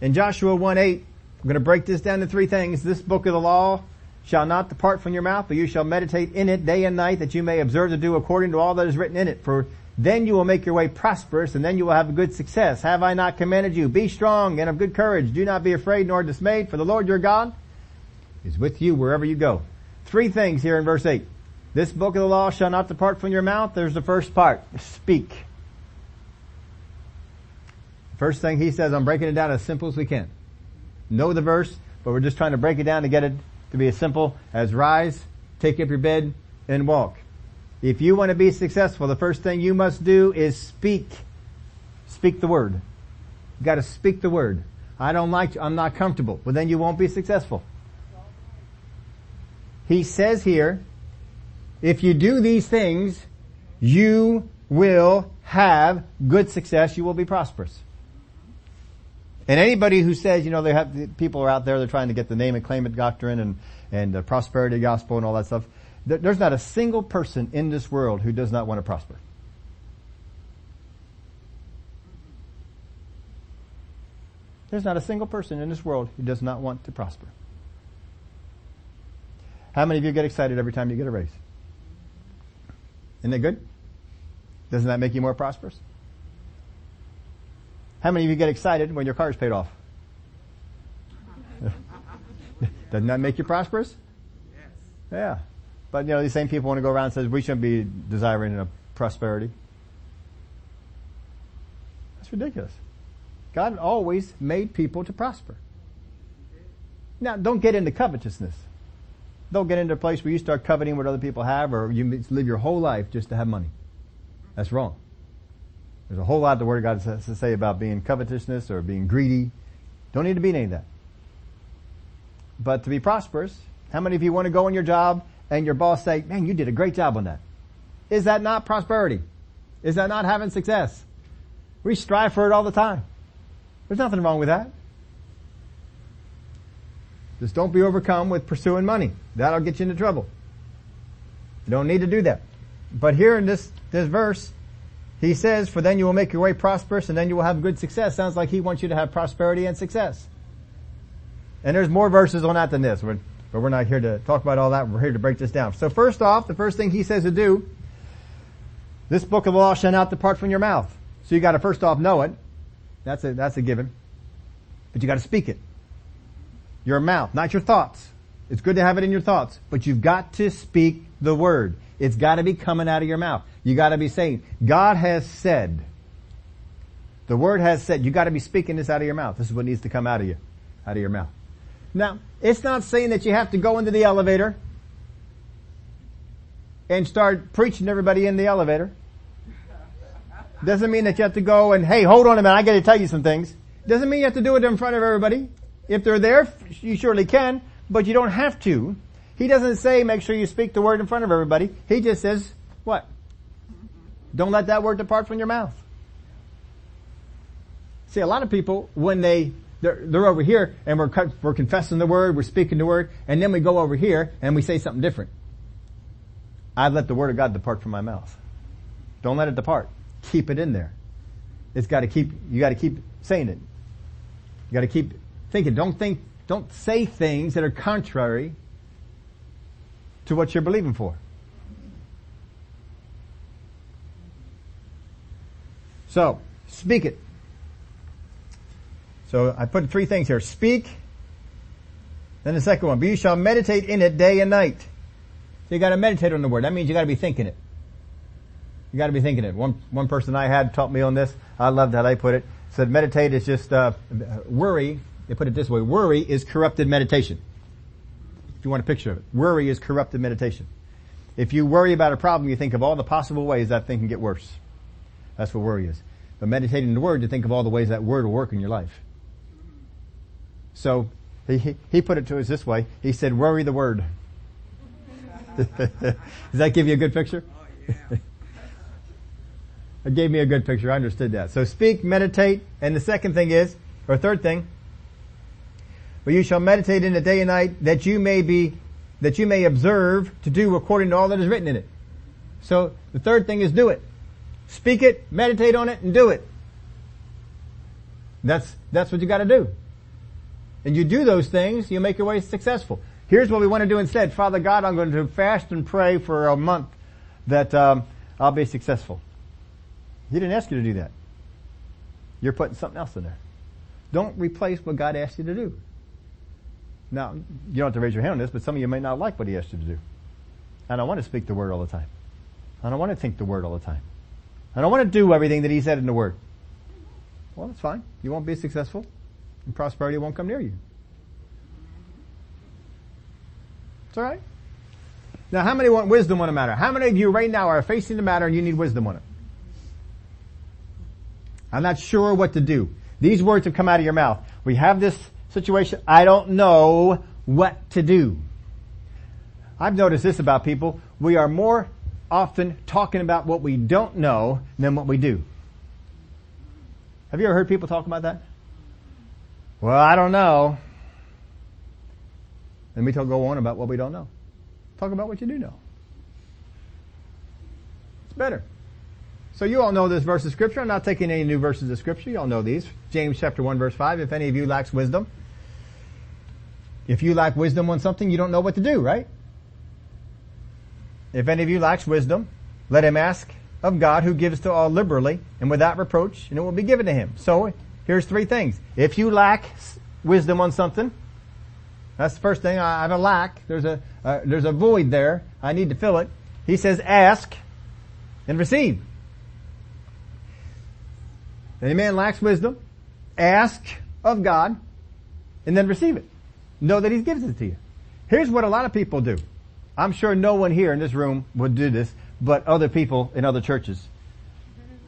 In Joshua 1 8, I'm going to break this down to three things. This book of the law shall not depart from your mouth, but you shall meditate in it day and night that you may observe to do according to all that is written in it. For then you will make your way prosperous and then you will have a good success. Have I not commanded you? Be strong and of good courage. Do not be afraid nor dismayed for the Lord your God is with you wherever you go. Three things here in verse 8. This book of the law shall not depart from your mouth. There's the first part. Speak. First thing he says, I'm breaking it down as simple as we can. Know the verse, but we're just trying to break it down to get it to be as simple as rise, take up your bed, and walk. If you want to be successful, the first thing you must do is speak. Speak the word. You gotta speak the word. I don't like. I'm not comfortable. Well then you won't be successful. He says here, if you do these things, you will have good success, you will be prosperous. And anybody who says, you know, they have, people are out there, they're trying to get the name and claim it doctrine and, and the prosperity gospel and all that stuff. There's not a single person in this world who does not want to prosper. There's not a single person in this world who does not want to prosper. How many of you get excited every time you get a raise? Isn't that good? Doesn't that make you more prosperous? How many of you get excited when your car is paid off? Doesn't that make you prosperous? Yes. Yeah. But you know, these same people want to go around and says we shouldn't be desiring a prosperity. That's ridiculous. God always made people to prosper. Now, don't get into covetousness. Don't get into a place where you start coveting what other people have or you live your whole life just to have money. That's wrong. There's a whole lot the Word of God has to say about being covetousness or being greedy. Don't need to be any of that. But to be prosperous, how many of you want to go in your job and your boss say, man, you did a great job on that? Is that not prosperity? Is that not having success? We strive for it all the time. There's nothing wrong with that. Just don't be overcome with pursuing money. That'll get you into trouble. You don't need to do that. But here in this, this verse, he says, for then you will make your way prosperous and then you will have good success. Sounds like he wants you to have prosperity and success. And there's more verses on that than this, but we're not here to talk about all that. We're here to break this down. So first off, the first thing he says to do, this book of the law shall not depart from your mouth. So you gotta first off know it. That's a, that's a given. But you gotta speak it. Your mouth, not your thoughts. It's good to have it in your thoughts, but you've got to speak the word. It's gotta be coming out of your mouth. You gotta be saying, God has said. The word has said, you gotta be speaking this out of your mouth. This is what needs to come out of you, out of your mouth. Now, it's not saying that you have to go into the elevator and start preaching to everybody in the elevator. Doesn't mean that you have to go and, hey, hold on a minute, I gotta tell you some things. Doesn't mean you have to do it in front of everybody. If they're there, you surely can, but you don't have to. He doesn't say make sure you speak the word in front of everybody. He just says, what? Don't let that word depart from your mouth. See, a lot of people, when they, they're, they're over here and we're, we're confessing the word, we're speaking the word, and then we go over here and we say something different. I've let the word of God depart from my mouth. Don't let it depart. Keep it in there. It's gotta keep, you gotta keep saying it. You gotta keep thinking. Don't think, don't say things that are contrary to what you're believing for. So, speak it. So I put three things here. Speak. Then the second one, but you shall meditate in it day and night. So you gotta meditate on the word. That means you gotta be thinking it. You gotta be thinking it. One, one person I had taught me on this. I loved how they put it. Said meditate is just, uh, worry. They put it this way. Worry is corrupted meditation. If you want a picture of it. Worry is corrupted meditation. If you worry about a problem, you think of all the possible ways that thing can get worse. That's what worry is. But meditating the word, you think of all the ways that word will work in your life. So he, he put it to us this way. He said, worry the word. Does that give you a good picture? Oh, yeah. It gave me a good picture. I understood that. So speak, meditate, and the second thing is, or third thing, but you shall meditate in the day and night that you may be, that you may observe to do according to all that is written in it. So the third thing is do it. Speak it, meditate on it, and do it. That's, that's what you gotta do. And you do those things, you make your way successful. Here's what we want to do instead. Father God, I'm going to fast and pray for a month that um, I'll be successful. He didn't ask you to do that. You're putting something else in there. Don't replace what God asked you to do. Now, you don't have to raise your hand on this, but some of you may not like what He asked you to do. I don't want to speak the Word all the time. I don't want to think the Word all the time. I don't want to do everything that He said in the Word. Well, that's fine. You won't be successful, and prosperity won't come near you. It's alright. Now, how many want wisdom on a matter? How many of you right now are facing the matter and you need wisdom on it? I'm not sure what to do. These words have come out of your mouth. We have this situation. I don't know what to do. I've noticed this about people. We are more often talking about what we don't know than what we do. Have you ever heard people talk about that? Well, I don't know. Then we talk, go on about what we don't know. Talk about what you do know. It's better. So you all know this verse of scripture. I'm not taking any new verses of scripture. You all know these. James chapter 1 verse 5. If any of you lacks wisdom, if you lack wisdom on something, you don't know what to do, right? If any of you lacks wisdom, let him ask of God who gives to all liberally and without reproach, and it will be given to him. So here's three things. If you lack wisdom on something, that's the first thing. I have a lack. There's a, uh, there's a void there. I need to fill it. He says ask and receive. Any man lacks wisdom, ask of God and then receive it. Know that He gives it to you. Here's what a lot of people do. I'm sure no one here in this room would do this, but other people in other churches.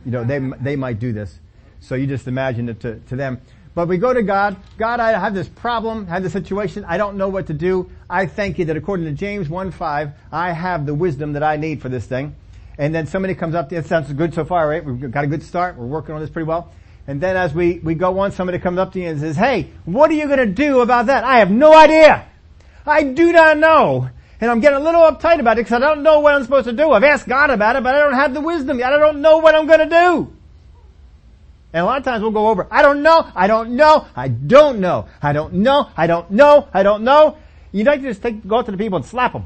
You know, they, they might do this. So you just imagine it to, to them. But we go to God. God, I have this problem, I have this situation. I don't know what to do. I thank you that according to James 1-5, I have the wisdom that I need for this thing. And then somebody comes up to you, it sounds good so far, right? We've got a good start. We're working on this pretty well. And then as we, we go on, somebody comes up to you and says, hey, what are you going to do about that? I have no idea. I do not know. And I'm getting a little uptight about it because I don't know what I'm supposed to do. I've asked God about it, but I don't have the wisdom. I don't know what I'm going to do. And a lot of times we'll go over, I don't know, I don't know, I don't know, I don't know, I don't know, I don't know. You'd like to just take, go up to the people and slap them.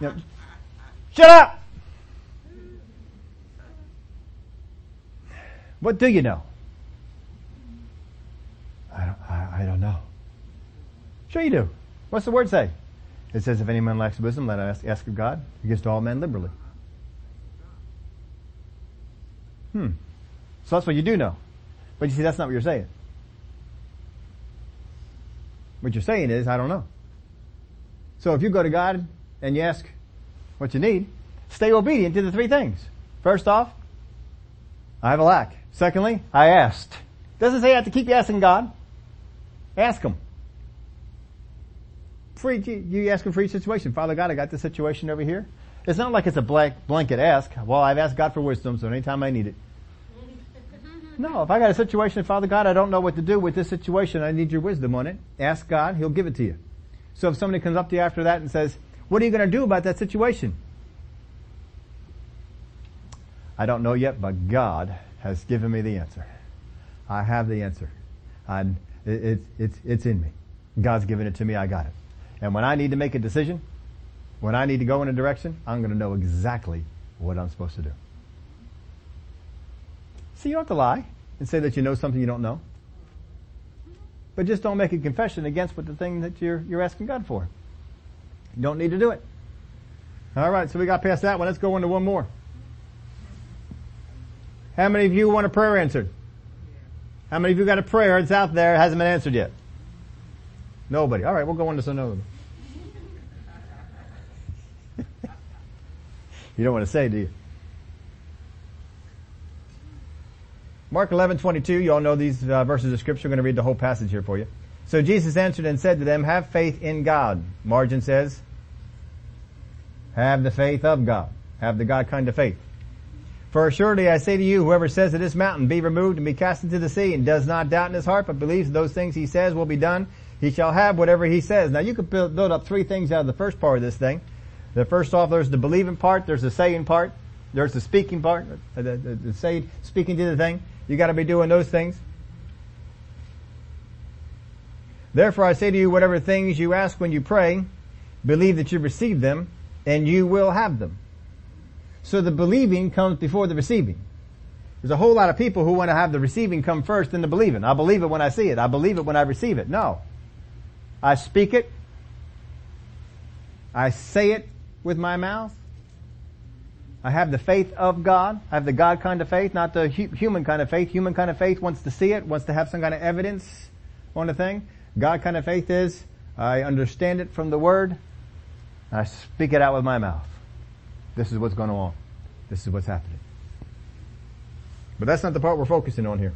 You know, Shut up! What do you know? I don't, I, I don't know. Sure you do. What's the word say? It says, if any man lacks wisdom, let us ask, of God. He gives to all men liberally. Hmm. So that's what you do know. But you see, that's not what you're saying. What you're saying is, I don't know. So if you go to God and you ask what you need, stay obedient to the three things. First off, I have a lack. Secondly, I asked. Doesn't say you have to keep asking God. Ask Him. You ask Him for each situation. Father God, I got this situation over here. It's not like it's a blank, blanket ask. Well, I've asked God for wisdom, so anytime I need it. No, if I got a situation, Father God, I don't know what to do with this situation, I need your wisdom on it. Ask God, He'll give it to you. So if somebody comes up to you after that and says, what are you going to do about that situation? I don't know yet, but God has given me the answer. I have the answer. It's, it's in me. God's given it to me, I got it. And when I need to make a decision, when I need to go in a direction, I'm going to know exactly what I'm supposed to do. See, you don't have to lie and say that you know something you don't know. But just don't make a confession against what the thing that you're, you're asking God for. You don't need to do it. Alright, so we got past that one. Let's go into one more. How many of you want a prayer answered? How many of you got a prayer that's out there hasn't been answered yet? Nobody. Alright, we'll go on to some other. You don't want to say, do you? Mark 11, 22, you all know these uh, verses of scripture. I'm going to read the whole passage here for you. So Jesus answered and said to them, have faith in God. Margin says, have the faith of God. Have the God kind of faith. For assuredly I say to you, whoever says to this mountain, be removed and be cast into the sea, and does not doubt in his heart, but believes that those things he says will be done, he shall have whatever he says. Now you could build up three things out of the first part of this thing. The first off, there's the believing part, there's the saying part, there's the speaking part, uh, the, the, the say, speaking to the thing. You gotta be doing those things. Therefore I say to you, whatever things you ask when you pray, believe that you receive them, and you will have them. So the believing comes before the receiving. There's a whole lot of people who want to have the receiving come first, then the believing. I believe it when I see it. I believe it when I receive it. No. I speak it. I say it with my mouth. I have the faith of God. I have the God kind of faith, not the hu- human kind of faith. Human kind of faith wants to see it, wants to have some kind of evidence on the thing. God kind of faith is, I understand it from the Word. I speak it out with my mouth. This is what's going on. This is what's happening. But that's not the part we're focusing on here.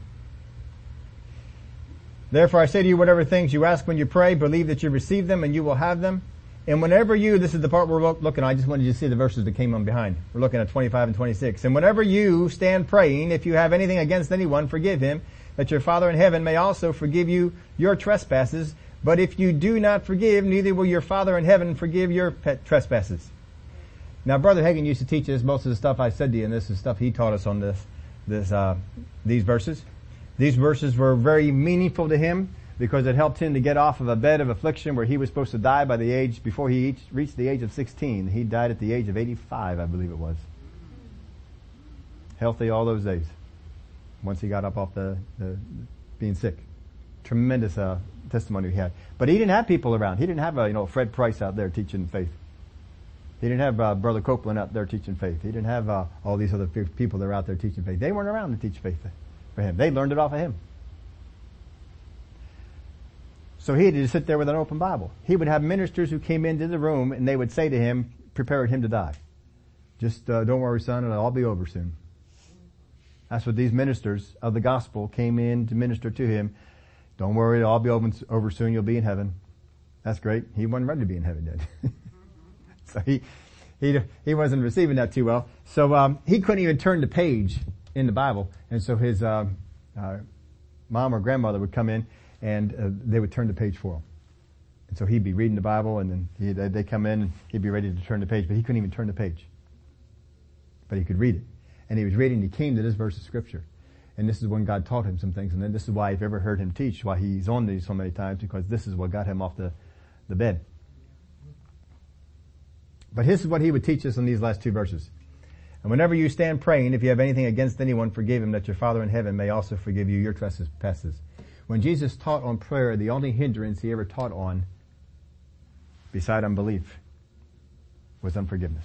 Therefore I say to you, whatever things you ask when you pray, believe that you receive them and you will have them. And whenever you, this is the part we're looking I just wanted you to see the verses that came on behind. We're looking at 25 and 26. And whenever you stand praying, if you have anything against anyone, forgive him, that your Father in heaven may also forgive you your trespasses. But if you do not forgive, neither will your Father in heaven forgive your trespasses. Now, Brother Hagin used to teach us most of the stuff I said to you, and this is stuff he taught us on this, this, uh, these verses. These verses were very meaningful to him because it helped him to get off of a bed of affliction where he was supposed to die by the age, before he reached the age of 16. He died at the age of 85, I believe it was. Healthy all those days. once he got up off the, the being sick. Tremendous uh, testimony he had. But he didn't have people around. He didn't have, uh, you know, Fred Price out there teaching faith. He didn't have uh, Brother Copeland out there teaching faith. He didn't have uh, all these other people that are out there teaching faith. They weren't around to teach faith for him. They learned it off of him. So he had to sit there with an open Bible. He would have ministers who came into the room and they would say to him, prepared him to die. Just uh, don't worry, son, it'll all be over soon. That's what these ministers of the gospel came in to minister to him. Don't worry, it'll all be over, soon. You'll be in heaven. That's great. He wasn't ready to be in heaven yet. so he, he, he wasn't receiving that too well. So, um, he couldn't even turn the page in the Bible. And so his, uh, uh, mom or grandmother would come in and uh, they would turn the page for him. And so he'd be reading the Bible and then he, they come in and he'd be ready to turn the page, but he couldn't even turn the page. But he could read it. And he was reading, he came to this verse of scripture. And this is when God taught him some things. And then this is why I've ever heard him teach, why he's on these so many times, because this is what got him off the, the bed. But this is what he would teach us in these last two verses. And whenever you stand praying, if you have anything against anyone, forgive him that your Father in heaven may also forgive you your trespasses. When Jesus taught on prayer, the only hindrance he ever taught on, beside unbelief, was unforgiveness.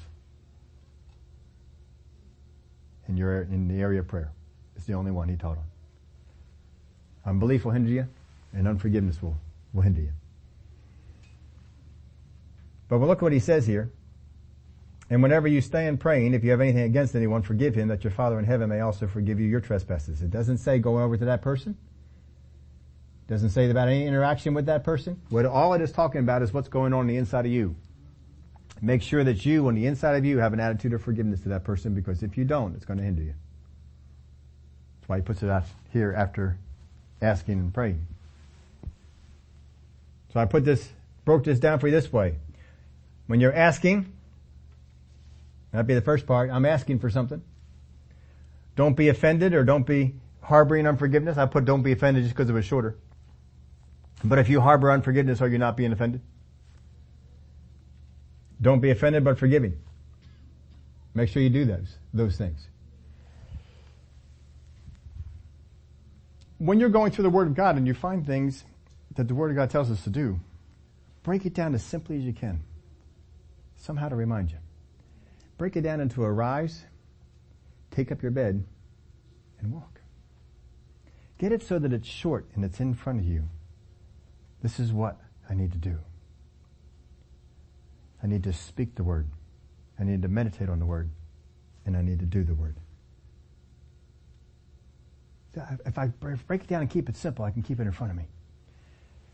In your, in the area of prayer. It's the only one he taught on. Unbelief will hinder you, and unforgiveness will, will hinder you. But look what he says here. And whenever you stand praying, if you have anything against anyone, forgive him that your Father in heaven may also forgive you your trespasses. It doesn't say go over to that person. Doesn't say about any interaction with that person. What all it is talking about is what's going on, on the inside of you. Make sure that you, on the inside of you, have an attitude of forgiveness to that person because if you don't, it's going to hinder you. That's why he puts it out here after asking and praying. So I put this, broke this down for you this way. When you're asking, that'd be the first part, I'm asking for something. Don't be offended or don't be harboring unforgiveness. I put don't be offended just because it was shorter. But if you harbor unforgiveness, are you not being offended? Don't be offended, but forgiving. Make sure you do those, those things. When you're going through the Word of God and you find things that the Word of God tells us to do, break it down as simply as you can. Somehow to remind you. Break it down into a rise, take up your bed, and walk. Get it so that it's short and it's in front of you. This is what I need to do. I need to speak the word. I need to meditate on the word. And I need to do the word. If I break it down and keep it simple, I can keep it in front of me.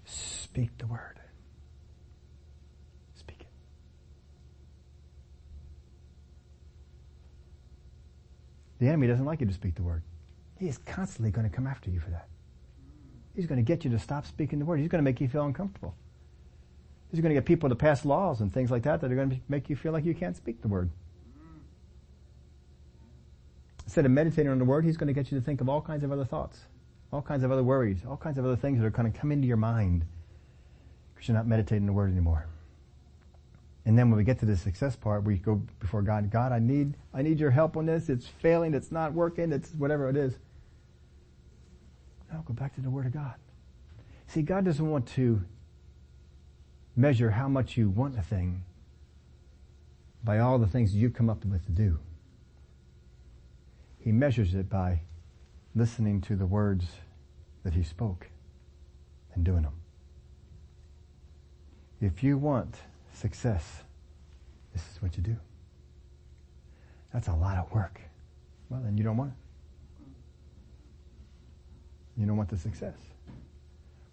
Speak the word. Speak it. The enemy doesn't like you to speak the word. He is constantly going to come after you for that. He's going to get you to stop speaking the word. He's going to make you feel uncomfortable. He's going to get people to pass laws and things like that that are going to make you feel like you can't speak the word. Instead of meditating on the word, he's going to get you to think of all kinds of other thoughts, all kinds of other worries, all kinds of other things that are going to come into your mind because you're not meditating the word anymore. And then when we get to the success part, we go before God, God, I need, I need your help on this. It's failing. It's not working. It's whatever it is. No, go back to the Word of God. See, God doesn't want to measure how much you want a thing by all the things you've come up with to do. He measures it by listening to the words that He spoke and doing them. If you want success, this is what you do. That's a lot of work. Well, then you don't want it. You don't want the success.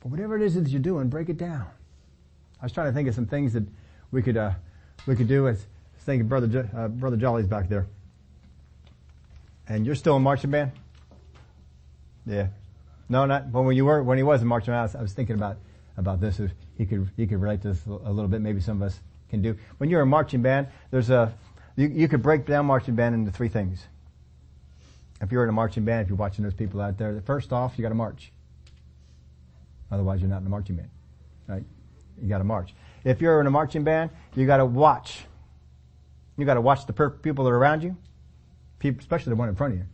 But whatever it is that you're doing, break it down. I was trying to think of some things that we could uh, we could do. I was thinking, brother uh, brother Jolly's back there, and you're still in marching band. Yeah, no, not. But when you were when he was in marching band, I was, I was thinking about about this. If he could he could relate to this a little bit. Maybe some of us can do. When you're a marching band, there's a you, you could break down marching band into three things. If you're in a marching band, if you're watching those people out there, first off, you got to march. Otherwise, you're not in a marching band, right? You got to march. If you're in a marching band, you got to watch. You got to watch the per- people that are around you, people, especially the one in front of you.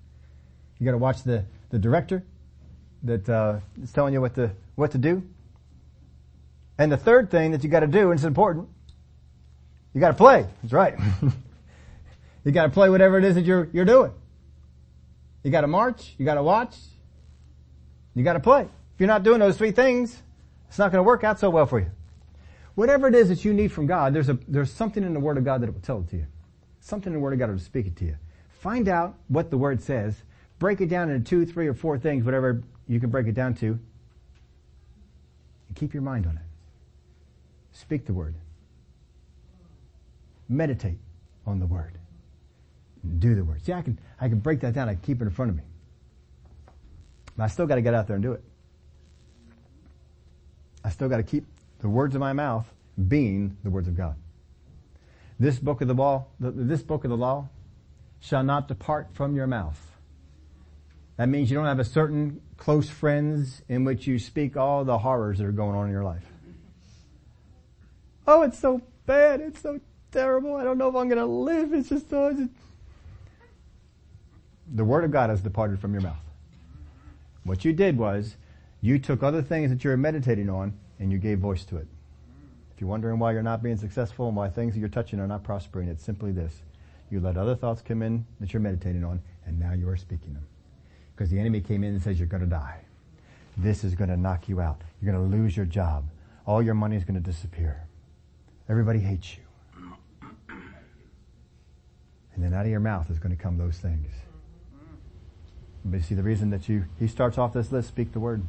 You got to watch the the director that uh, is telling you what to what to do. And the third thing that you got to do, and it's important, you got to play. That's right. you got to play whatever it is that you're you're doing. You got to march. You got to watch. You got to play. If you're not doing those three things, it's not to work out so well for you. Whatever it is that you need from God, there's a there's something in the Word of God that will tell it to you. Something in the Word of God will speak it to you. Find out what the Word says. Break it down into two, three, or four things, whatever you can break it down to. And keep your mind on it. Speak the Word. Meditate on the Word. Do the Word. See, I can, I can break that down. I keep it in front of me. But I still got to get out there and do it. I still got to keep the words of my mouth being the words of God. This book of the law, this book of the law shall not depart from your mouth. That means you don't have a certain close friends in which you speak all the horrors that are going on in your life. Oh, it's so bad. It's so terrible. I don't know if I'm going to live. It's just so. It's... The word of God has departed from your mouth. What you did was you took other things that you were meditating on and you gave voice to it. If you're wondering why you're not being successful and why things that you're touching are not prospering, it's simply this. You let other thoughts come in that you're meditating on and now you are speaking them. Because the enemy came in and says you're going to die. This is going to knock you out. You're going to lose your job. All your money is going to disappear. Everybody hates you. And then out of your mouth is going to come those things. But you see the reason that you, he starts off this list, speak the word.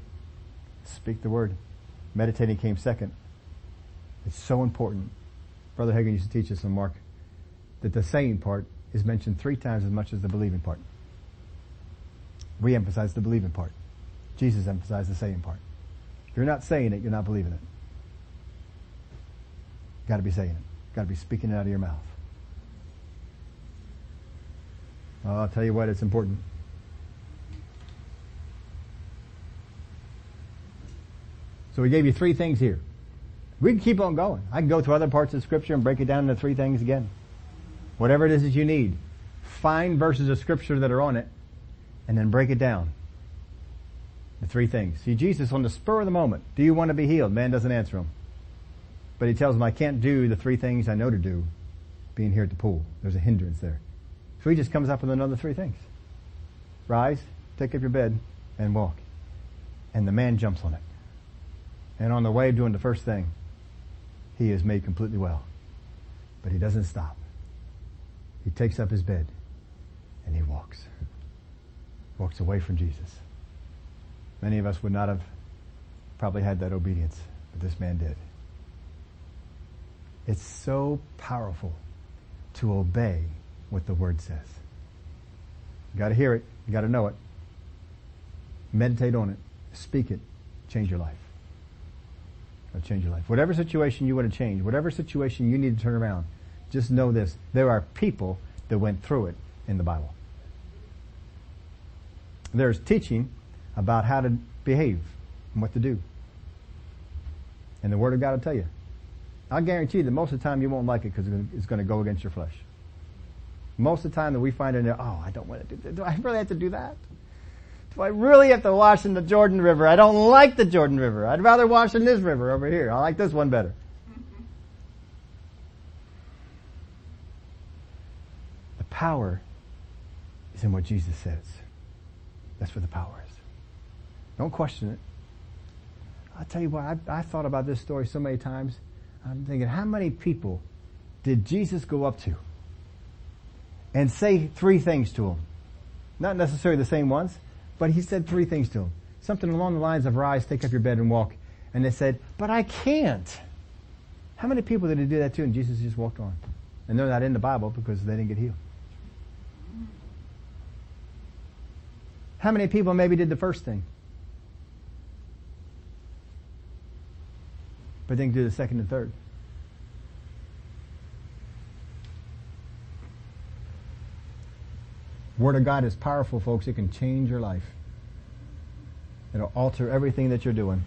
Speak the word. Meditating came second. It's so important. Brother Hagin used to teach us in Mark that the saying part is mentioned three times as much as the believing part. We emphasize the believing part. Jesus emphasized the saying part. If you're not saying it, you're not believing it. You gotta be saying it. Gotta be speaking it out of your mouth. I'll tell you what, it's important. So we gave you three things here. We can keep on going. I can go through other parts of scripture and break it down into three things again. Whatever it is that you need. Find verses of scripture that are on it and then break it down. The three things. See, Jesus on the spur of the moment, do you want to be healed? Man doesn't answer him. But he tells him, I can't do the three things I know to do being here at the pool. There's a hindrance there. So he just comes up with another three things. Rise, take up your bed, and walk. And the man jumps on it. And on the way of doing the first thing, he is made completely well. But he doesn't stop. He takes up his bed and he walks. Walks away from Jesus. Many of us would not have probably had that obedience, but this man did. It's so powerful to obey what the word says. You gotta hear it. You gotta know it. Meditate on it. Speak it. Change your life. Change your life. Whatever situation you want to change, whatever situation you need to turn around, just know this. There are people that went through it in the Bible. There's teaching about how to behave and what to do. And the Word of God will tell you. I guarantee you that most of the time you won't like it because it's going to go against your flesh. Most of the time that we find it in there, oh, I don't want to do that. Do I really have to do that? Do I really have to wash in the Jordan River? I don't like the Jordan River. I'd rather wash in this river over here. I like this one better. The power is in what Jesus says. That's where the power is. Don't question it. I'll tell you what, I, I thought about this story so many times. I'm thinking, how many people did Jesus go up to and say three things to them? Not necessarily the same ones, but he said three things to them. Something along the lines of rise, take up your bed and walk. And they said, but I can't. How many people did he do that to and Jesus just walked on? And they're not in the Bible because they didn't get healed. How many people maybe did the first thing? But didn't do the second and third. Word of God is powerful, folks. It can change your life. It'll alter everything that you're doing.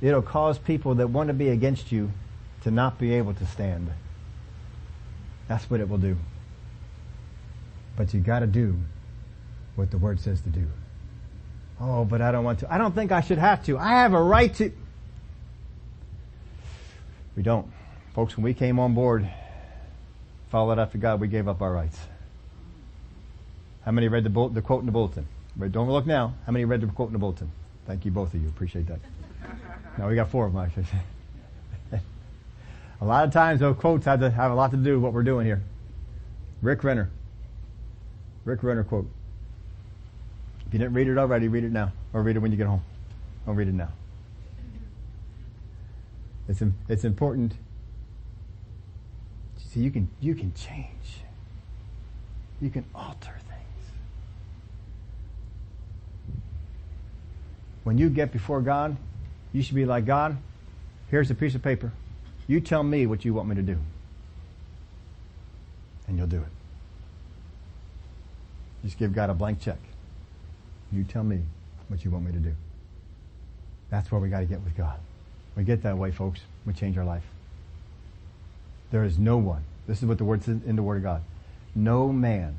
It'll cause people that want to be against you to not be able to stand. That's what it will do. But you gotta do what the Word says to do. Oh, but I don't want to. I don't think I should have to. I have a right to. We don't. Folks, when we came on board, followed after God, we gave up our rights. How many read the, bull- the quote in the bulletin? Don't look now. How many read the quote in the bulletin? Thank you, both of you. Appreciate that. now we got four of them actually. a lot of times those quotes have to have a lot to do with what we're doing here. Rick Renner. Rick Renner quote. If you didn't read it already, read it now. Or read it when you get home. Or read it now. It's, it's important. See, you can, you can change. You can alter things. When you get before God, you should be like, God, here's a piece of paper. You tell me what you want me to do. And you'll do it. Just give God a blank check. You tell me what you want me to do. That's where we got to get with God. We get that way, folks. We change our life. There is no one. This is what the word says in the Word of God. No man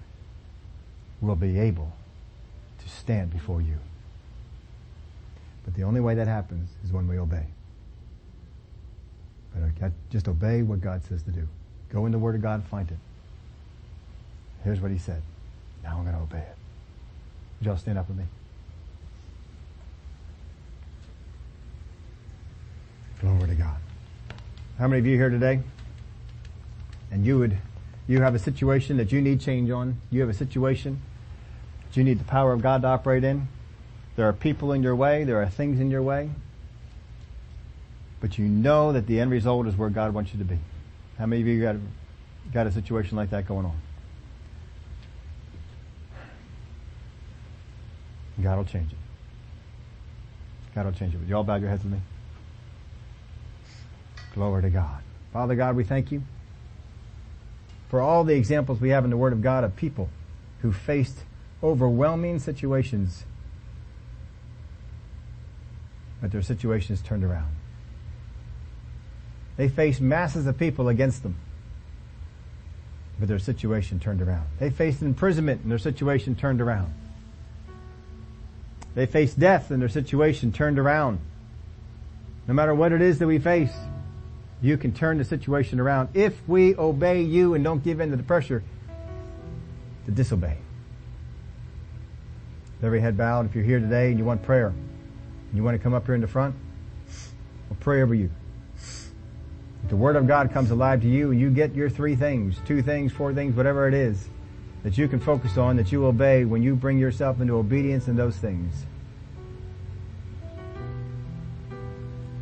will be able to stand before you. But the only way that happens is when we obey. But just obey what God says to do. Go in the Word of God and find it. Here's what He said. Now I'm going to obey it. Would y'all stand up with me? Glory to God. How many of you here today? And you would, you have a situation that you need change on. You have a situation that you need the power of God to operate in. There are people in your way. There are things in your way. But you know that the end result is where God wants you to be. How many of you got, got a situation like that going on? God will change it. God will change it. Would you all bow your heads with me? Glory to God. Father God, we thank you for all the examples we have in the Word of God of people who faced overwhelming situations, but their situations turned around. They faced masses of people against them, but their situation turned around. They faced imprisonment and their situation turned around. They faced death and their situation turned around. No matter what it is that we face, you can turn the situation around if we obey you and don't give in to the pressure to disobey. Every head bowed, if you're here today and you want prayer, you want to come up here in the front, we'll pray over you. If the Word of God comes alive to you you get your three things, two things, four things, whatever it is, that you can focus on, that you obey when you bring yourself into obedience in those things.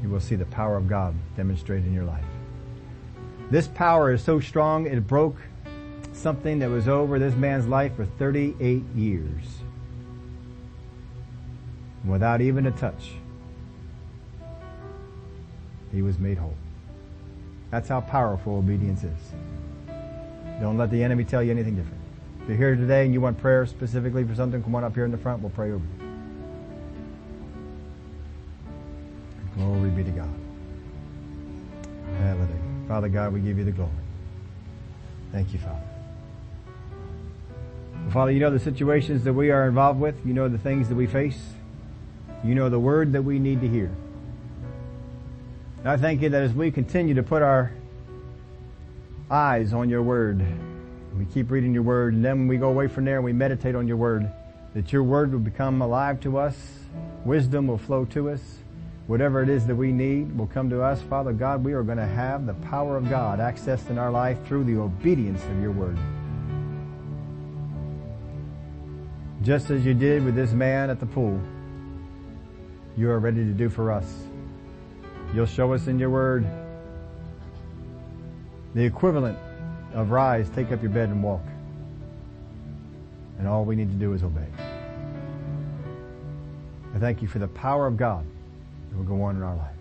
You will see the power of God demonstrated in your life. This power is so strong it broke something that was over this man's life for 38 years. Without even a touch, he was made whole. That's how powerful obedience is. Don't let the enemy tell you anything different. If you're here today and you want prayer specifically for something, come on up here in the front. We'll pray over you. Glory be to God. Hallelujah. Father God, we give you the glory. Thank you, Father. Father, you know the situations that we are involved with. You know the things that we face. You know the word that we need to hear. And I thank you that as we continue to put our eyes on your word, we keep reading your word, and then we go away from there and we meditate on your word, that your word will become alive to us, wisdom will flow to us, whatever it is that we need will come to us. Father God, we are going to have the power of God accessed in our life through the obedience of your word. Just as you did with this man at the pool, you are ready to do for us. You'll show us in your word the equivalent of rise, take up your bed and walk. And all we need to do is obey. I thank you for the power of God that will go on in our life.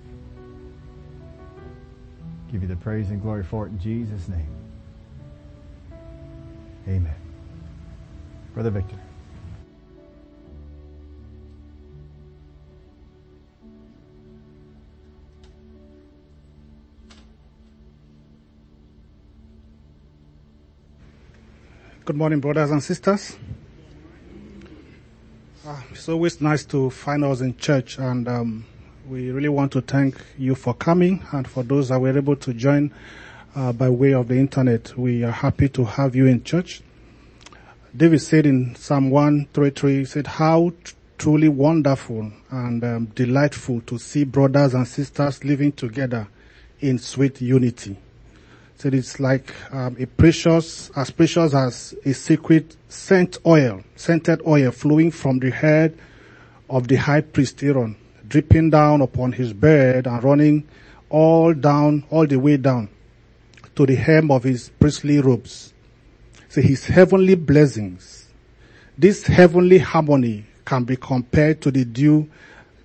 Give you the praise and glory for it in Jesus' name. Amen. Brother Victor. Good morning, brothers and sisters. Uh, it's always nice to find us in church, and um, we really want to thank you for coming, and for those that were able to join uh, by way of the internet. We are happy to have you in church. David said in Psalm 133, he said, how t- truly wonderful and um, delightful to see brothers and sisters living together in sweet unity. Said it's like um, a precious, as precious as a secret scent oil, scented oil flowing from the head of the high priest Aaron, dripping down upon his beard and running all down, all the way down to the hem of his priestly robes. So his heavenly blessings, this heavenly harmony can be compared to the dew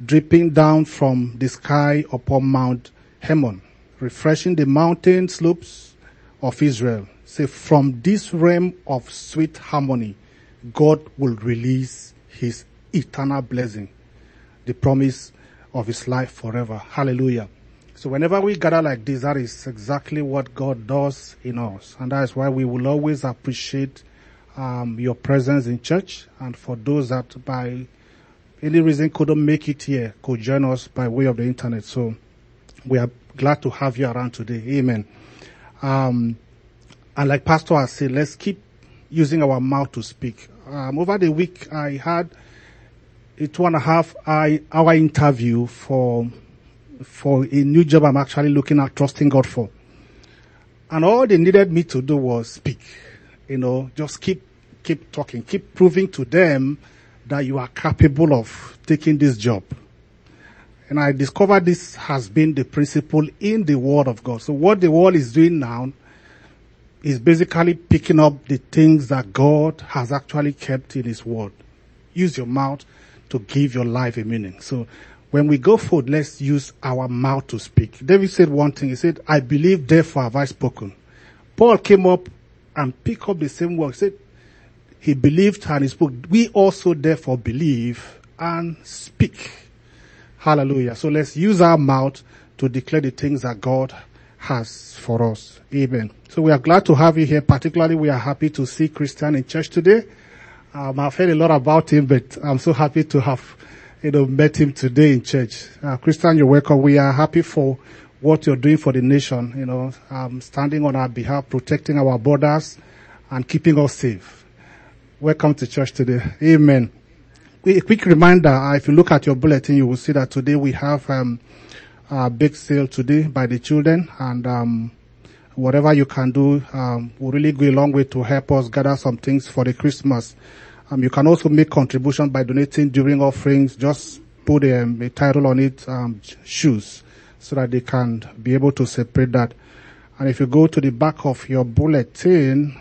dripping down from the sky upon Mount Hermon, refreshing the mountain slopes of Israel. Say, from this realm of sweet harmony, God will release his eternal blessing, the promise of his life forever. Hallelujah. So whenever we gather like this, that is exactly what God does in us. And that is why we will always appreciate um, your presence in church. And for those that by any reason couldn't make it here, could join us by way of the internet. So we are glad to have you around today. Amen. Um, and like Pastor has said, let's keep using our mouth to speak. Um, over the week, I had a two and a half hour interview for for a new job I'm actually looking at trusting God for. And all they needed me to do was speak. You know, just keep keep talking, keep proving to them that you are capable of taking this job. And I discovered this has been the principle in the Word of God. So what the world is doing now is basically picking up the things that God has actually kept in His Word. Use your mouth to give your life a meaning. So when we go forward, let's use our mouth to speak. David said one thing. He said, I believe, therefore have I spoken. Paul came up and picked up the same word. He said, he believed and he spoke. We also therefore believe and speak. Hallelujah. So let's use our mouth to declare the things that God has for us. Amen. So we are glad to have you here. Particularly we are happy to see Christian in church today. Um, I've heard a lot about him, but I'm so happy to have, you know, met him today in church. Uh, Christian, you're welcome. We are happy for what you're doing for the nation, you know, um, standing on our behalf, protecting our borders and keeping us safe. Welcome to church today. Amen. A quick reminder, uh, if you look at your bulletin, you will see that today we have um, a big sale today by the children and um, whatever you can do um, will really go a long way to help us gather some things for the Christmas. Um, you can also make contribution by donating during offerings. Just put um, a title on it, um, shoes, so that they can be able to separate that. And if you go to the back of your bulletin,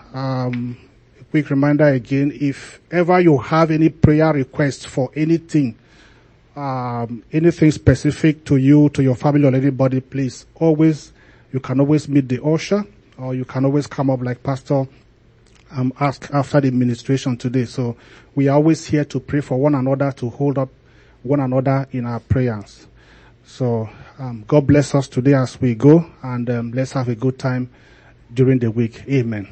quick reminder again, if ever you have any prayer requests for anything, um, anything specific to you, to your family or anybody, please always you can always meet the usher or you can always come up like Pastor um, ask after the administration today. So we are always here to pray for one another, to hold up one another in our prayers. So um, God bless us today as we go, and um, let's have a good time during the week. Amen.